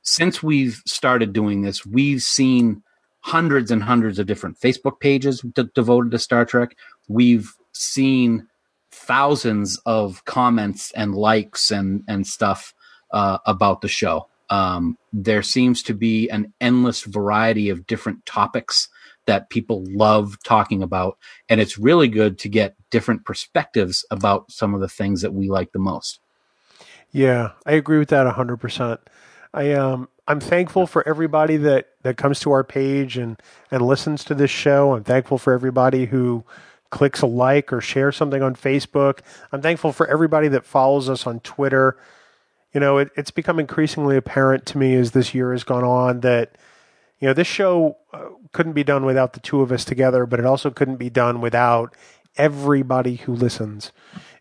C: since we've started doing this, we've seen hundreds and hundreds of different Facebook pages devoted to Star Trek. We've seen thousands of comments and likes and and stuff uh, about the show. Um, there seems to be an endless variety of different topics that people love talking about. And it's really good to get different perspectives about some of the things that we like the most.
B: Yeah, I agree with that 100%. I um I'm thankful for everybody that that comes to our page and and listens to this show. I'm thankful for everybody who clicks a like or shares something on Facebook. I'm thankful for everybody that follows us on Twitter. You know, it, it's become increasingly apparent to me as this year has gone on that you know, this show uh, couldn't be done without the two of us together, but it also couldn't be done without everybody who listens.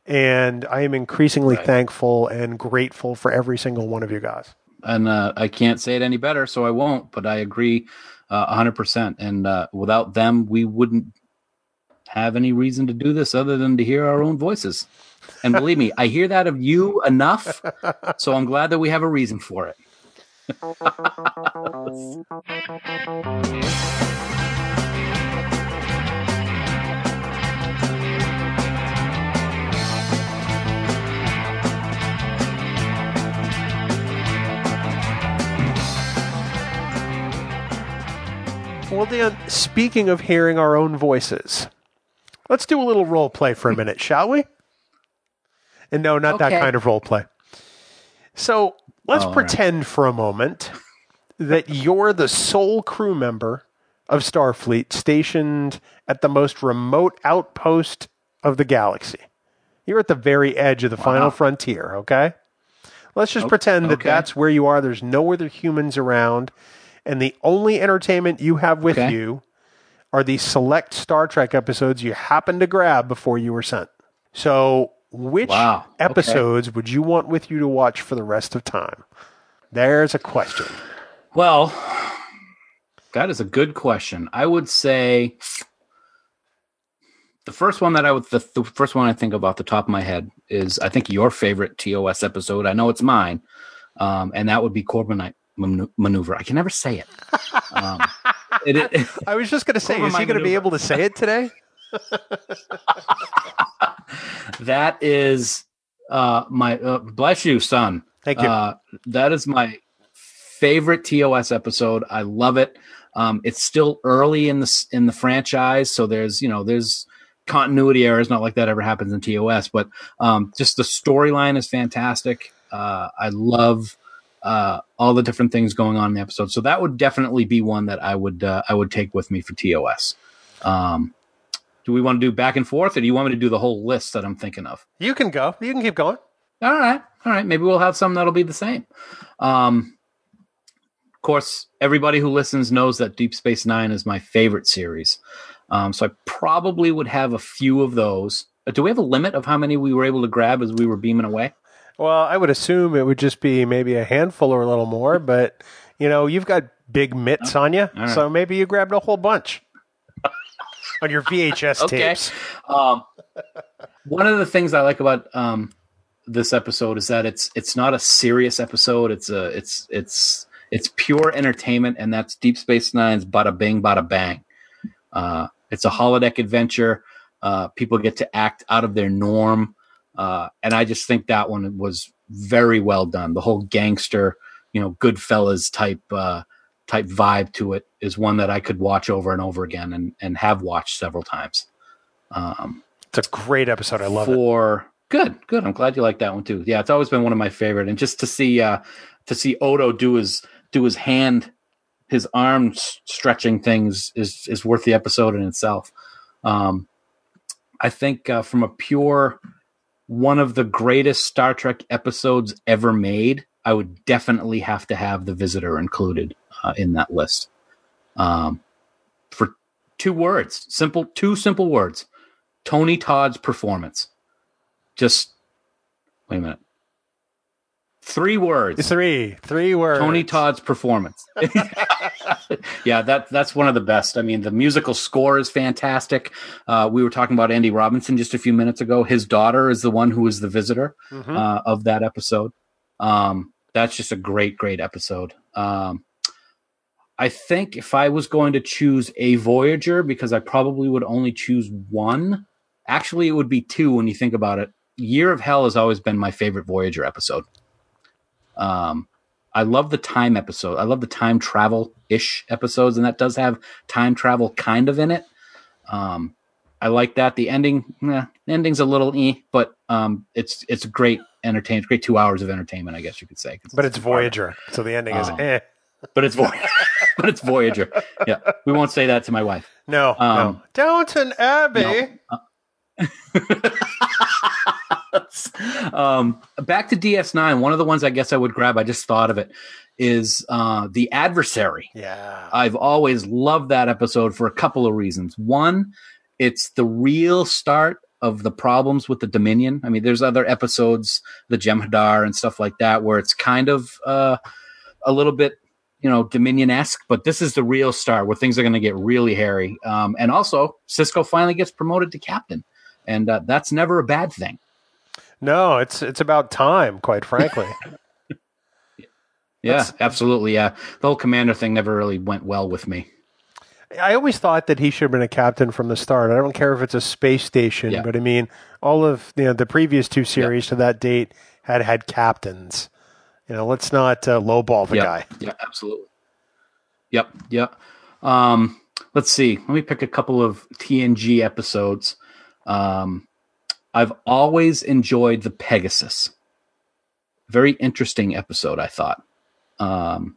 B: And I am increasingly right. thankful and grateful for every single one of you guys.
C: And uh, I can't say it any better, so I won't, but I agree uh, 100%. And uh, without them, we wouldn't have any reason to do this other than to hear our own voices. And believe me, I hear that of you enough, so I'm glad that we have a reason for it. <laughs>
B: Well, Dan, uh, speaking of hearing our own voices, let's do a little role play for a <laughs> minute, shall we? And no, not okay. that kind of role play. So let's oh, pretend right. for a moment that you're the sole crew member of Starfleet stationed at the most remote outpost of the galaxy. You're at the very edge of the wow. final frontier, okay? Let's just pretend that okay. that's where you are. There's no other humans around, and the only entertainment you have with okay. you are these select Star Trek episodes you happened to grab before you were sent. So, which wow. episodes okay. would you want with you to watch for the rest of time? There's a question.
C: Well, that is a good question. I would say the first one that I would, the, the first one I think about the top of my head is I think your favorite TOS episode. I know it's mine, um, and that would be Maneuver. I can never say it. Um, <laughs>
B: it, it I was just going to say, is he going to be able to say it today? <laughs>
C: that is uh, my uh, bless you, son.
B: Thank you. Uh,
C: that is my favorite TOS episode. I love it. Um, it's still early in the in the franchise, so there's you know there's continuity errors. Not like that ever happens in TOS, but um, just the storyline is fantastic. Uh, I love uh, all the different things going on in the episode. So that would definitely be one that I would uh, I would take with me for TOS. Um, do we want to do back and forth, or do you want me to do the whole list that I'm thinking of?
B: You can go. You can keep going.
C: All right, all right. Maybe we'll have some that'll be the same. Um, of course, everybody who listens knows that Deep Space Nine is my favorite series. Um, so I probably would have a few of those. Uh, do we have a limit of how many we were able to grab as we were beaming away?
B: Well, I would assume it would just be maybe a handful or a little more, but you know, you've got big mitts on you,
C: right.
B: so maybe you grabbed a whole bunch <laughs> on your VHS
C: Okay.
B: tapes.
C: Um, one of the things I like about um, this episode is that it's it's not a serious episode. It's a it's it's it's pure entertainment, and that's Deep Space Nine's Badda-Bing Badda-Bang. Uh, it's a holodeck adventure. Uh, people get to act out of their norm, uh, and I just think that one was very well done. The whole gangster, you know, Goodfellas type uh, type vibe to it is one that I could watch over and over again, and and have watched several times. Um,
B: It's a great episode. I love it.
C: for good good i'm glad you like that one too yeah it's always been one of my favorite and just to see uh to see odo do his do his hand his arm stretching things is is worth the episode in itself um i think uh, from a pure one of the greatest star trek episodes ever made i would definitely have to have the visitor included uh, in that list um for two words simple two simple words Tony Todd's performance. Just wait a minute. Three words.
B: Three, three words.
C: Tony Todd's performance. <laughs> yeah, that that's one of the best. I mean, the musical score is fantastic. Uh, we were talking about Andy Robinson just a few minutes ago. His daughter is the one who is the visitor
B: Mhm.
C: uh, of that episode. Um, that's just a great, great episode. Um, I think if I was going to choose a Voyager, because I probably would only choose one. Actually, it would be two when you think about it. Year of Hell has always been my favorite Voyager episode. Um, I love the time episode. I love the time travel ish episodes, and that does have time travel kind of in it. Um, I like that. The ending, the ending's a little eh, but um, it's it's great entertainment, great two hours of entertainment, I guess you could say.
B: But it's Voyager, so the ending is
C: Um,
B: eh.
C: but it's Voyager. <laughs> but it's Voyager. Yeah, we won't say that to my wife.
B: No,
C: um, no.
B: Downton Abbey. <laughs> <laughs>
C: um, back to DS9. One of the ones I guess I would grab. I just thought of it. Is uh, the adversary.
B: Yeah.
C: I've always loved that episode for a couple of reasons. One, it's the real start of the problems with the Dominion. I mean, there's other episodes, the Jem'Hadar and stuff like that, where it's kind of uh, a little bit, you know, Dominion esque. But this is the real start where things are going to get really hairy. Um, and also, Sisko finally gets promoted to captain, and uh, that's never a bad thing.
B: No, it's it's about time, quite frankly. <laughs>
C: Yeah,
B: That's-
C: absolutely. Yeah, the whole commander thing never really went well with me.
B: I always thought that he should have been a captain from the start. I don't care if it's a space station,
C: Yeah.
B: but I mean, all of you know the previous two series to that date had had captains. You know, let's not uh, lowball the
C: yeah,
B: guy.
C: Yeah, absolutely. Yep, yep. Um, let's see. Let me pick a couple of TNG episodes. Um, I've always enjoyed the Pegasus. Very interesting episode, I thought. Um,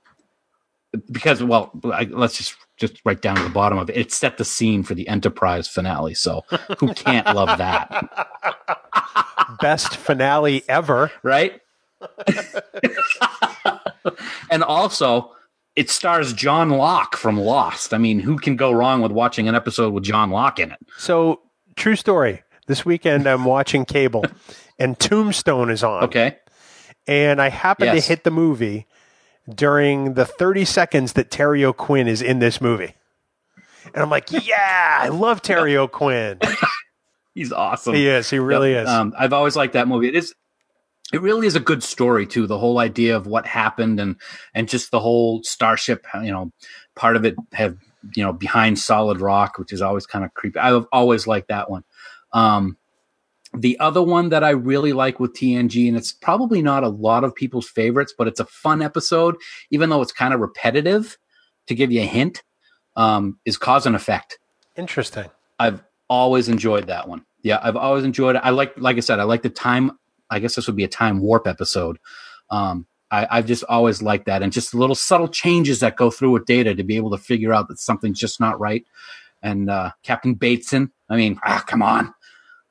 C: because well, I, let's just just right down to the bottom of it. It set the scene for the Enterprise finale. So who can't love that, <laughs>
B: Best finale ever.
C: right? <laughs> and also, it stars John Locke from Lost. I mean, who can go wrong with watching an episode with John Locke in it?
B: So, true story. This weekend, I'm watching cable, and Tombstone is on.
C: Okay.
B: and I happened
C: Yes.
B: to hit the movie during the 30 seconds that Terry O'Quinn is in this movie. And I'm like, yeah, I love Terry <laughs> O'Quinn.
C: He's awesome.
B: He is. He really
C: Yep.
B: is.
C: Um, I've always liked that movie. It is. It really is a good story too. The whole idea of what happened and and just the whole starship. You know, part of it have you know behind solid rock, which is always kind of creepy. I've always liked that one. Um, the other one that I really like with TNG, and it's probably not a lot of people's favorites, but it's a fun episode, even though it's kind of repetitive. To give you a hint, um, is cause and effect.
B: Interesting.
C: I've always enjoyed that one. Yeah, I've always enjoyed it. I like, like I said, I like the time. I guess this would be a time warp episode. Um, I, I've just always liked that, and just little subtle changes that go through with data to be able to figure out that something's just not right, and uh, Captain Bateson. I mean, ah, come on.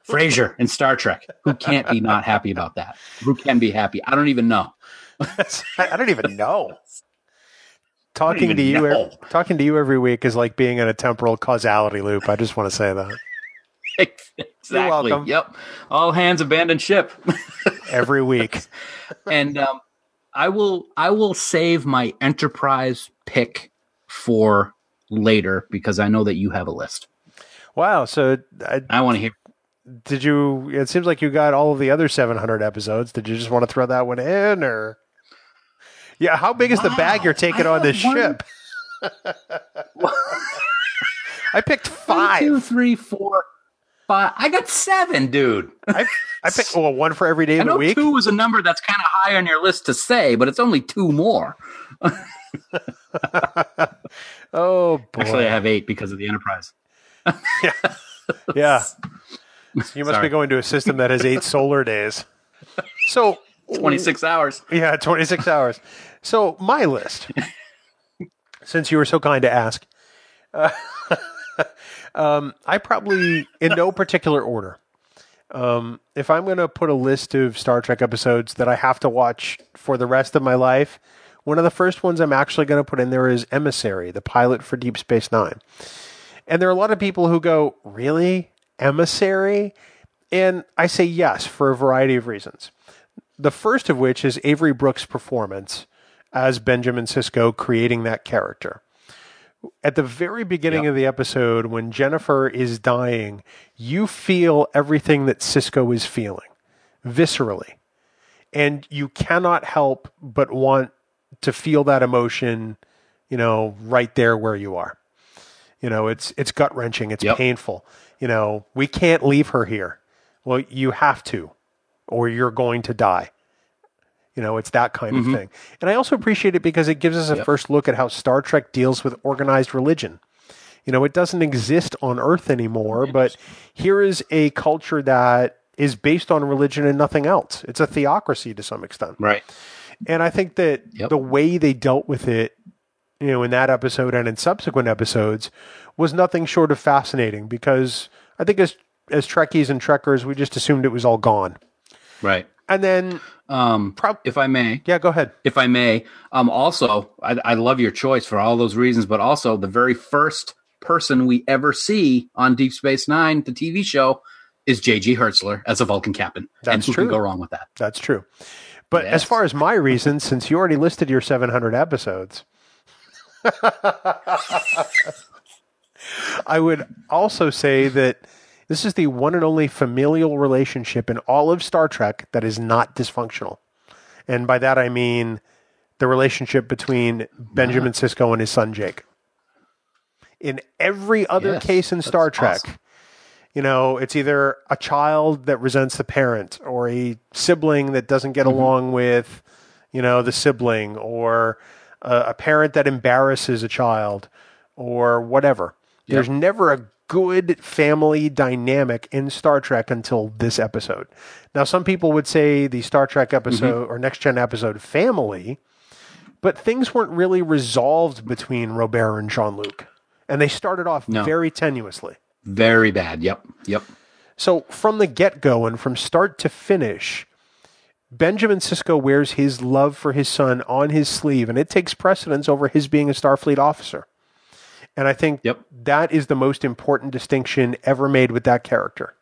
C: Frasier in Star Trek. Who can't be not happy about that? Who can be happy? I don't even know. <laughs>
B: I don't even know. Talking
C: even
B: to you,
C: know.
B: talking to you every week is like being in a temporal causality loop. I just want to say that <laughs>
C: exactly.
B: welcome.
C: Yep. All hands abandon ship. <laughs>
B: every week.
C: and um, I will I will save my enterprise pick for later because I know that you have a list.
B: Wow. So, I,
C: I want to hear.
B: Did you? It seems like you got all of the other 700 episodes. Did you just want to throw that one in, or? Yeah. How big is the bag you're taking on this
C: one-
B: ship? <laughs> I picked <laughs>
C: One,
B: five.
C: two, three, four, five. I got seven, dude. <laughs>
B: I, I picked well one for every day of the week.
C: two is a number that's kind of high on your list to say, but it's only two more.
B: Oh boy.
C: Actually, I have eight because of the Enterprise.
B: yeah. So you must
C: Sorry.
B: be going to a system that has eight solar days. So
C: 26 hours.
B: Yeah, 26 hours. So, my list, since you were so kind to ask, uh, <laughs> um, I probably, in no particular order, um, if I'm going to put a list of Star Trek episodes that I have to watch for the rest of my life, one of the first ones I'm actually going to put in there is Emissary, the pilot for Deep Space Nine. And there are a lot of people who go, Really? Emissary? And I say yes for a variety of reasons. The first of which is Avery Brooks' performance as Benjamin Sisko creating that character. At the very beginning
C: Yep.
B: of the episode, when Jennifer is dying, you feel everything that Sisko is feeling viscerally. And you cannot help but want to feel that emotion, you know, right there where you are. You know, it's it's gut wrenching, it's
C: Yep.
B: painful. You know, we can't leave her here. Well, you have to, or you're going to die. You know, it's that kind of mm-hmm. thing. And I also appreciate it because it gives us a
C: Yep.
B: first look at how Star Trek deals with organized religion. You know, it doesn't exist on Earth anymore, but here is a culture that is based on religion and nothing else. It's a theocracy to some extent.
C: Right.
B: And I think that
C: Yep.
B: the way they dealt with it, you know, in that episode and in subsequent episodes was nothing short of fascinating because I think as as Trekkies and Trekkers, we just assumed it was all gone.
C: Right.
B: And then
C: Um,
B: Prob-
C: if I may,
B: yeah, go ahead.
C: if I may, um, also, I, I love your choice for all those reasons, but also the very first person we ever see on Deep Space Nine, the TV show, is J.G. Hertzler as a Vulcan captain. and
B: That's
C: who
B: true.
C: can go wrong with that?
B: That's true. But as far as my reasons, since you already listed your 700 episodes, <laughs> I would also say that this is the one and only familial relationship in all of Star Trek that is not dysfunctional. And by that I mean the relationship between Benjamin Sisko and his son Jake. In every other
C: Yes,
B: case in Star Trek,
C: awesome.
B: you know, it's either a child that resents the parent or a sibling that doesn't get
C: Mm-hmm.
B: along with, you know, the sibling or a, a parent that embarrasses a child or whatever. There's never a good family dynamic in Star Trek until this episode. Now, some people would say the Star Trek episode
C: Mm-hmm.
B: or Next Gen episode family, but things weren't really resolved between Robert and Jean Luc. And they started off
C: No.
B: very tenuously.
C: Very bad. Yep. Yep.
B: So from the get go and from start to finish, Benjamin Sisko wears his love for his son on his sleeve, and it takes precedence over his being a Starfleet officer. And I think
C: Yep.
B: that is the most important distinction ever made with that character.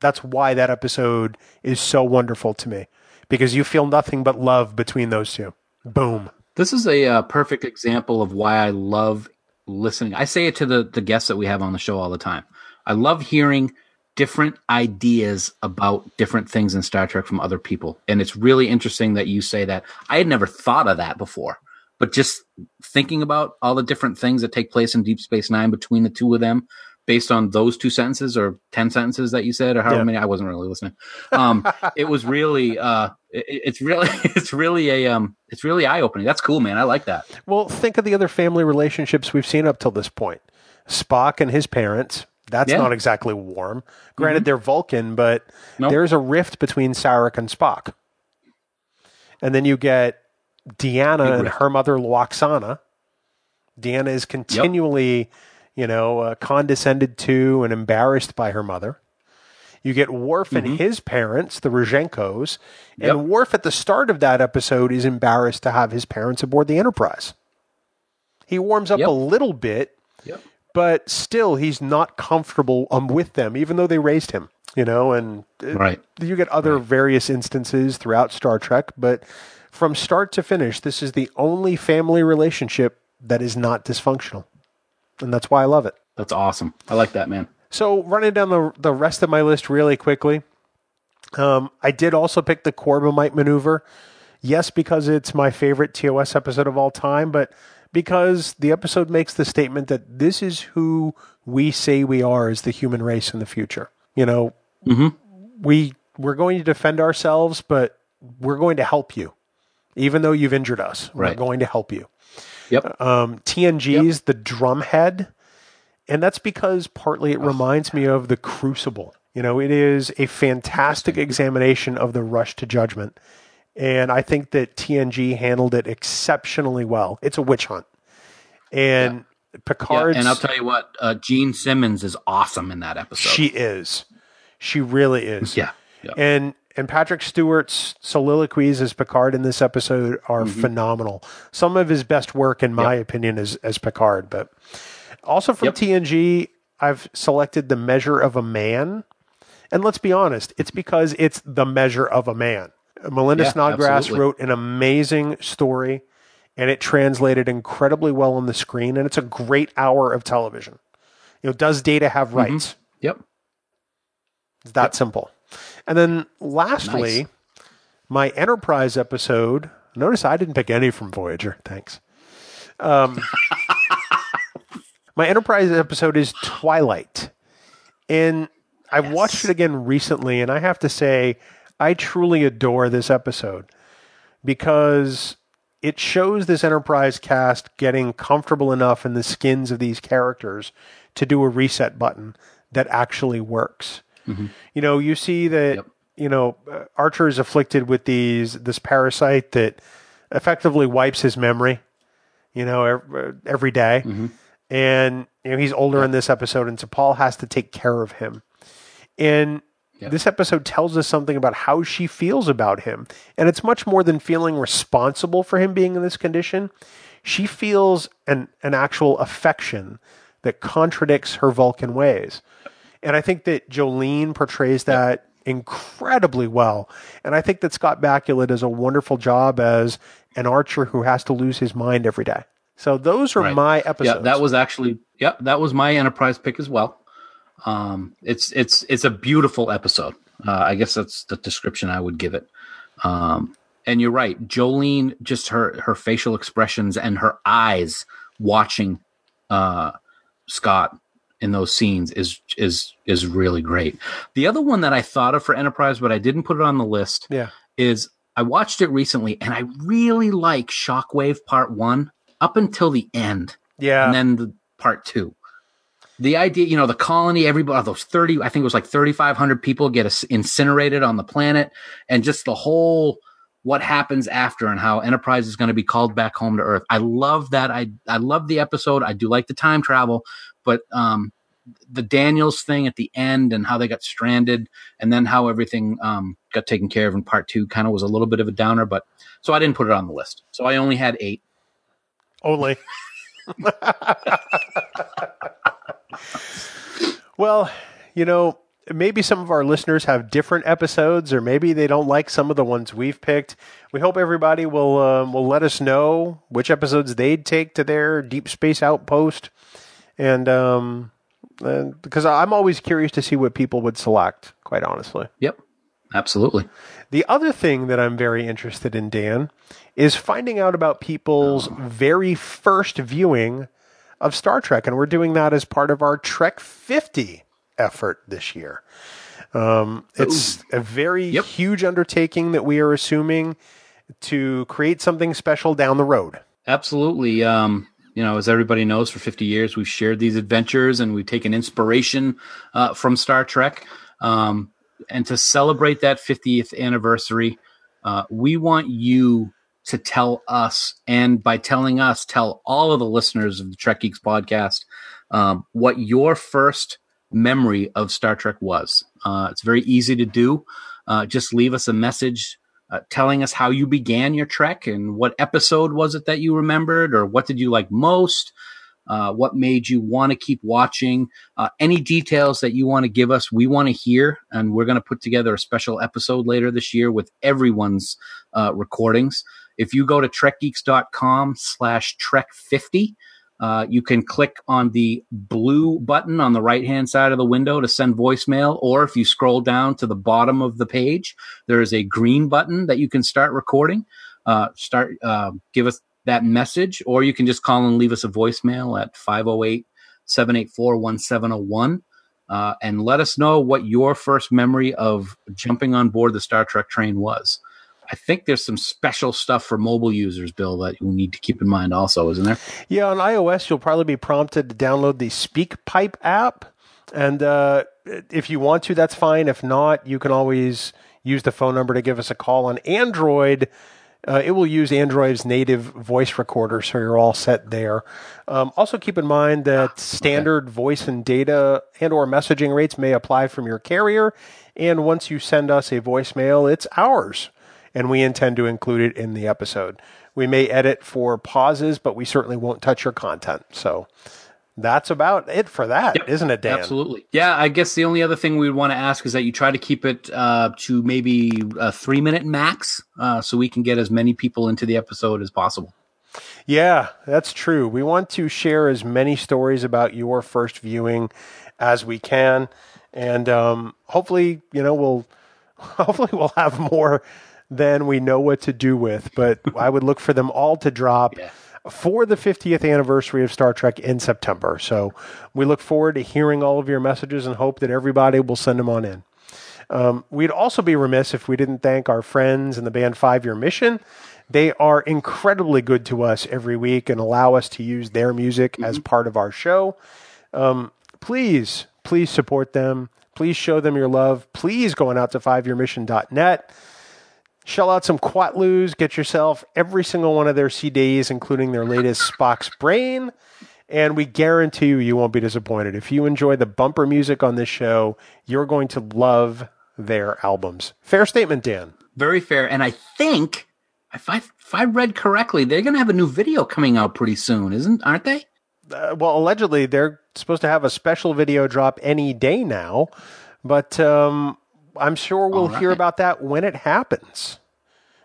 B: That's why that episode is so wonderful to me, because you feel nothing but love between those two. Boom.
C: This is a uh, perfect example of why I love listening. I say it to the, the guests that we have on the show all the time. I love hearing different ideas about different things in Star Trek from other people. And it's really interesting that you say that. I had never thought of that before, but just thinking about all the different things that take place in Deep Space Nine between the two of them, based on those two sentences or 10 sentences that you said, or however
B: Yeah.
C: many, I wasn't really listening. Um, <laughs> it was really, uh, it, it's really, <laughs> it's really a, um, it's really eye opening. That's cool, man. I like that.
B: Well, think of the other family relationships we've seen up till this point. Spock and his parents. That's
C: Yeah.
B: not exactly warm. Granted, they're Vulcan, but
C: Nope.
B: there's a rift between Sarek and Spock. And then you get Deanna and her mother Lwaxana. Deanna is continually, you know, uh, condescended to and embarrassed by her mother. You get Worf mm-hmm. and his parents, the Rozhenkos, and yep. Worf at the start of that episode is embarrassed to have his parents aboard the Enterprise. He warms up yep. a little bit, yep. but still he's not comfortable um, with them, even though they raised him. You know, and
C: right.
B: you get other right. various instances throughout Star Trek, but from start to finish, this is the only family relationship that is not dysfunctional, and that's why I love it.
C: That's awesome. I like that, man.
B: So running down the the rest of my list really quickly, um, I did also pick the Corbomite maneuver. Yes, because it's my favorite TOS episode of all time, but because the episode makes the statement that this is who we say we are as the human race in the future. You know, mm-hmm. we we're going to defend ourselves, but we're going to help you, even though you've injured us. We're
C: right.
B: going to help you.
C: Yep.
B: Um, TNG's yep. the drumhead and that's because partly it reminds me of The Crucible. You know, it is a fantastic examination of the rush to judgment. And I think that TNG handled it exceptionally well. It's a witch hunt. And yeah. Picard.
C: Yeah, and I'll tell you what, uh, Jean Simmons is awesome in that episode.
B: She is. She really is.
C: Yeah. yeah.
B: And and Patrick Stewart's soliloquies as Picard in this episode are mm-hmm. phenomenal. Some of his best work, in my yep. opinion, is as Picard. But also from yep. TNG, I've selected the measure of a man. And let's be honest, it's because it's the measure of a man. Melinda yeah, Snodgrass absolutely. wrote an amazing story and it translated incredibly well on the screen and it's a great hour of television. You know, does data have mm-hmm. rights? Mm-hmm.
C: Yep.
B: It's that yep. simple. And then lastly, nice. my Enterprise episode. Notice I didn't pick any from Voyager. Thanks. Um, <laughs> My Enterprise episode is Twilight. And I yes. watched it again recently, and I have to say, I truly adore this episode because it shows this Enterprise cast getting comfortable enough in the skins of these characters to do a reset button that actually works. Mm-hmm. You know, you see that yep. you know uh, Archer is afflicted with these this parasite that effectively wipes his memory. You know, every, every day. Mm-hmm and you know he's older yeah. in this episode, and so T'Pol has to take care of him. And yeah. this episode tells us something about how she feels about him, and it's much more than feeling responsible for him being in this condition. She feels an an actual affection that contradicts her Vulcan ways, and I think that Jolene portrays that. Incredibly well. And I think that Scott Bakula does a wonderful job as an archer who has to lose his mind every day. So those are right. my episodes.
C: Yeah, that was actually yeah, that was my enterprise pick as well. Um, it's it's it's a beautiful episode. Uh, I guess that's the description I would give it. Um, and you're right, Jolene, just her her facial expressions and her eyes watching uh, Scott in those scenes is is is really great. The other one that I thought of for Enterprise, but I didn't put it on the list,
B: yeah,
C: is I watched it recently and I really like Shockwave Part One up until the end.
B: Yeah.
C: And then the part two. The idea, you know, the colony, everybody, those 30, I think it was like 3,500 people get incinerated on the planet and just the whole, what happens after and how Enterprise is going to be called back home to Earth. I love that. I, I love the episode. I do like the time travel, but, um, the Daniels thing at the end and how they got stranded and then how everything um, got taken care of in part two kind of was a little bit of a downer, but so I didn't put it on the list. So I only had eight.
B: Only. well, you know, maybe some of our listeners have different episodes, or maybe they don't like some of the ones we've picked. We hope everybody will um, will let us know which episodes they'd take to their deep space outpost, and um, and because I'm always curious to see what people would select. Quite honestly.
C: Yep. Absolutely.
B: The other thing that I'm very interested in, Dan, is finding out about people's very first viewing of Star Trek. And we're doing that as part of our Trek 50 effort this year. Um, it's Ooh. a very yep. huge undertaking that we are assuming to create something special down the road.
C: Absolutely. Um, you know, as everybody knows, for 50 years, we've shared these adventures and we've taken inspiration uh, from Star Trek. Um, and to celebrate that 50th anniversary, uh, we want you to tell us, and by telling us, tell all of the listeners of the Trek Geeks podcast um, what your first memory of Star Trek was. Uh, it's very easy to do. Uh, just leave us a message uh, telling us how you began your trek and what episode was it that you remembered or what did you like most uh, what made you want to keep watching uh, any details that you want to give us we want to hear and we're going to put together a special episode later this year with everyone's uh, recordings. If you go to trekgeeks.com slash trek 50 uh, you can click on the blue button on the right hand side of the window to send voicemail. Or if you scroll down to the bottom of the page, there is a green button that you can start recording. Uh, start, uh, give us that message, or you can just call and leave us a voicemail at 508 784 1701. Uh, and let us know what your first memory of jumping on board the Star Trek train was. I think there's some special stuff for mobile users, Bill, that you need to keep in mind also, isn't there?
B: Yeah, on iOS, you'll probably be prompted to download the SpeakPipe app. And uh, if you want to, that's fine. If not, you can always use the phone number to give us a call. On Android, uh, it will use Android's native voice recorder, so you're all set there. Um, also, keep in mind that standard okay. voice and data and/or messaging rates may apply from your carrier. And once you send us a voicemail, it's ours and we intend to include it in the episode. We may edit for pauses, but we certainly won't touch your content. So that's about it for that, yep. not it, Dan?
C: Absolutely. Yeah, I guess the only other thing we would want to ask is that you try to keep it uh, to maybe a three minute max uh, so we can get as many people into the episode as possible.
B: Yeah, that's true. We want to share as many stories about your first viewing as we can. And um, hopefully, you know, we'll <laughs> hopefully we'll have more then we know what to do with. But <laughs> I would look for them all to drop. Yeah. For the 50th anniversary of Star Trek in September. So we look forward to hearing all of your messages and hope that everybody will send them on in. Um, we'd also be remiss if we didn't thank our friends in the band Five Year Mission. They are incredibly good to us every week and allow us to use their music mm-hmm. as part of our show. Um, please, please support them. Please show them your love. Please go on out to fiveyearmission.net. Shell out some Quatloos, get yourself every single one of their CDs, including their latest Spock's Brain, and we guarantee you, you won't be disappointed. If you enjoy the bumper music on this show, you're going to love their albums. Fair statement, Dan.
C: Very fair. And I think, if I, if I read correctly, they're going to have a new video coming out pretty soon, isn't? Aren't they?
B: Uh, well, allegedly, they're supposed to have a special video drop any day now, but um, I'm sure we'll right. hear about that when it happens.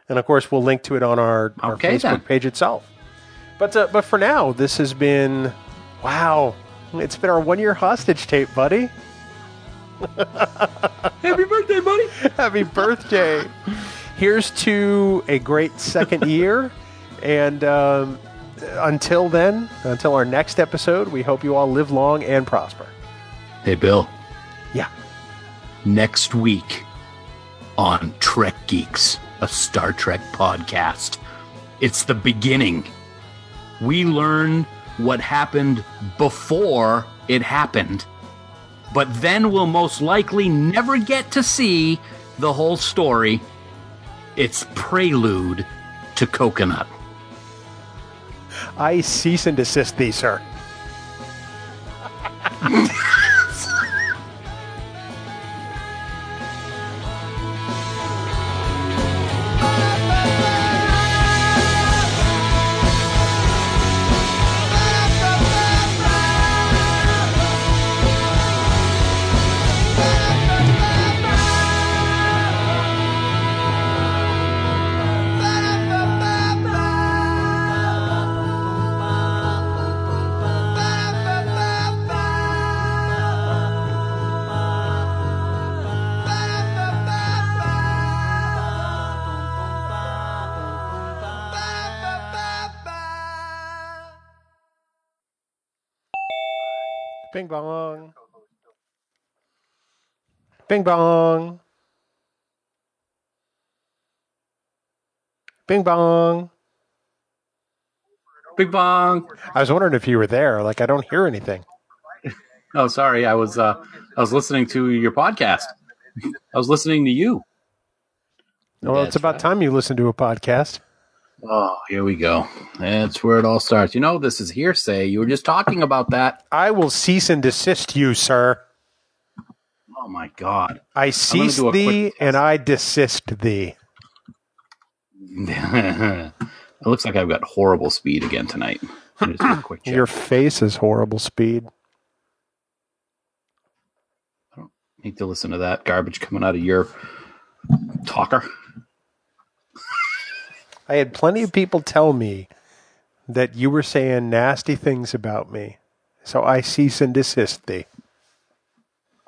B: And of course, we'll link to it on our, our okay, Facebook then. page itself. But uh, but for now, this has been wow. It's been our one year hostage tape, buddy. <laughs>
C: Happy birthday, buddy!
B: Happy birthday! Here's to a great second year, and um, until then, until our next episode, we hope you all live long and prosper.
C: Hey, Bill.
B: Yeah
C: next week on Trek Geeks, a Star Trek podcast. It's the beginning. We learn what happened before it happened, but then we'll most likely never get to see the whole story. It's prelude to Coconut.
B: I cease and desist thee, sir. Bong. Bing bong. Bing bong.
C: Bing bong.
B: I was wondering if you were there. Like I don't hear anything.
C: oh, sorry. I was uh I was listening to your podcast. I was listening to you.
B: Well, That's it's about right. time you listen to a podcast.
C: Oh, here we go. That's where it all starts. You know, this is hearsay. You were just talking about that.
B: I will cease and desist you, sir.
C: Oh my god.
B: I cease
C: do a quick
B: thee and I desist thee. <laughs>
C: it looks like I've got horrible speed again tonight. Let me just do a quick.
B: Your face is horrible speed.
C: I don't need to listen to that garbage coming out of your talker.
B: I had plenty of people tell me that you were saying nasty things about me. So I cease and desist thee.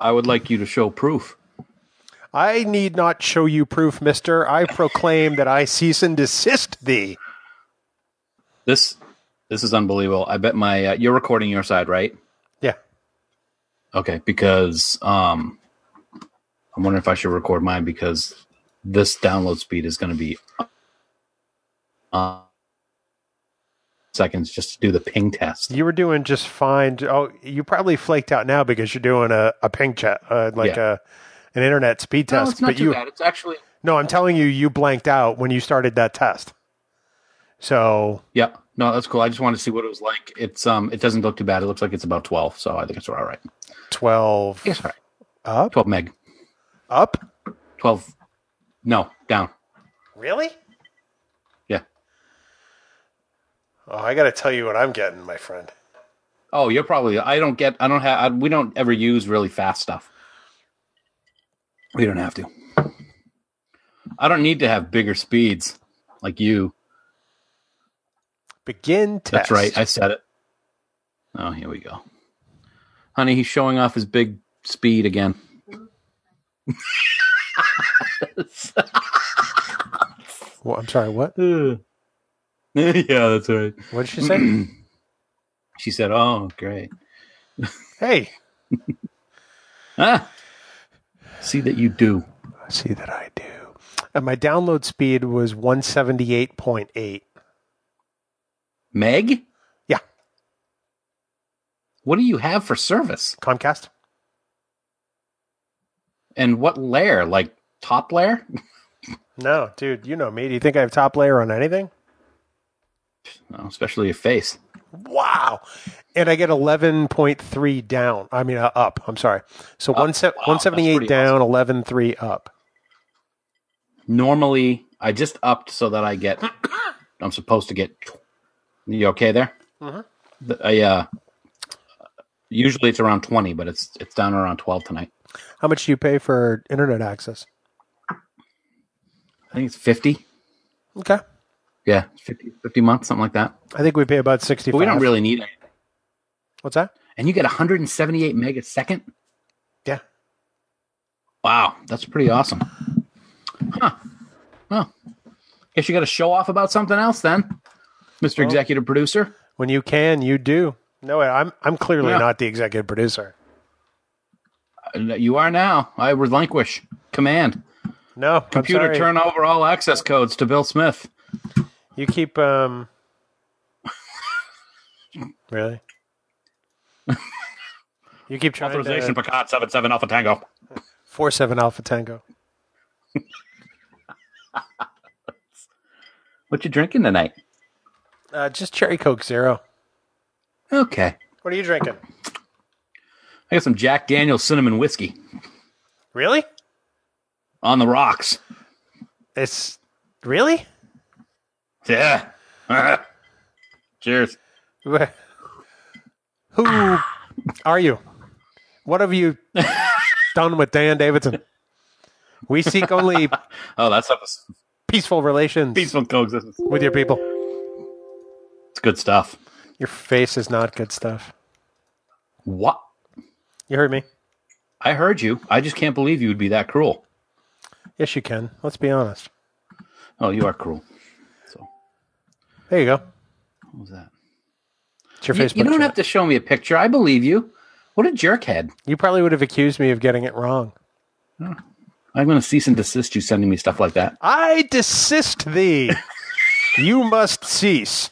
C: I would like you to show proof.
B: I need not show you proof, mister. I proclaim that I cease and desist thee.
C: This this is unbelievable. I bet my uh, you're recording your side, right?
B: Yeah.
C: Okay, because um, I'm wondering if I should record mine because this download speed is going to be uh, seconds just to do the ping test.
B: You were doing just fine. Oh, you probably flaked out now because you're doing a, a ping chat, uh, like
C: Yeah.
B: a an internet speed test.
C: No,
B: test.
C: it's not
B: but
C: too
B: you,
C: bad. It's actually
B: no, I'm telling you, you blanked out when you started that test. So
C: yeah. No, that's cool. I just wanted to see what it was like. It's um, it doesn't look too bad. It looks like it's about 12, so I think it's all right.
B: twelve
C: Yes, all right.
B: up,
C: 12 meg.
B: up.
C: 12. No, down.
B: Really?
C: Yeah.
B: Oh, I got to tell you what I'm getting, my friend.
C: Oh, you're probably. I don't get. I don't have. I, we don't ever use really fast stuff. We don't have to. I don't need to have bigger speeds like you.
B: Begin test.
C: That's right. I said it. Oh, here we go. Honey, he's showing off his big speed again.
B: Well, I'm sorry. What? <laughs> <laughs>
C: yeah, that's right.
B: What did she say? <clears throat>
C: She said, "Oh, great.
B: hey, <laughs>
C: Ah, see that you do."
B: I see that I do. And my download speed was 178.8.
C: Meg,
B: Yeah,
C: what do you have for service?
B: Comcast.
C: And what layer? Like top layer? <laughs>
B: No, dude, you know me. Do you think I have top layer on anything?
C: No, especially your face.
B: Wow. And I get 11.3 down. I mean, uh, up. I'm sorry. So one se-
C: wow, that's
B: 178
C: pretty
B: down, 11.3 up.
C: Normally, I just upped so that I get. I'm supposed to get. You okay there?
B: Mhm.
C: The- I, uh, usually it's around 20, but it's it's down around 12 tonight.
B: How much do you pay for internet access?
C: I think it's 50.
B: Okay.
C: Yeah, 50, 50 months, something like that.
B: I think we pay about 65.
C: But we don't really need it.
B: What's that?
C: And you get 178 meg a second.
B: Yeah.
C: Wow, that's pretty awesome. Huh. Well, guess you got to show off about something else then, Mr.
B: Well-
C: Executive Producer.
B: When you can, you do. No, I'm I'm clearly
C: Yeah.
B: not the executive producer.
C: Uh, You are now. I relinquish command.
B: No,
C: Computer, turn over all access codes to Bill Smith.
B: You keep um. really? you keep trying
C: Authorization
B: to
C: Picard 77 Alpha Tango.
B: four seven Alpha Tango. <laughs>
C: What you drinking tonight?
B: Uh, just cherry Coke Zero.
C: Okay.
B: What are you drinking?
C: I got some Jack Daniels cinnamon whiskey
B: Really?
C: on the rocks.
B: It's really.
C: Yeah. <laughs> Cheers. <laughs>
B: Who are you? What have you <laughs> done with Dan Davidson? We seek only
C: Oh, that's to
B: peaceful relations
C: peaceful coexistence.
B: with your people.
C: It's good stuff.
B: Your face is not good stuff.
C: What?
B: You heard me.
C: I heard you. I just can't believe you would be that cruel.
B: Yes, you can. Let's be honest.
C: Oh, you are cruel.
B: There you go.
C: what was that?
B: It's your
C: You,
B: Facebook.
C: you don't
B: chat.
C: have to show me a picture. I believe you. What a jerkhead.
B: You probably would have accused me of getting it wrong.
C: Oh, I'm going to cease and desist you sending me stuff like that.
B: I desist thee. you must cease.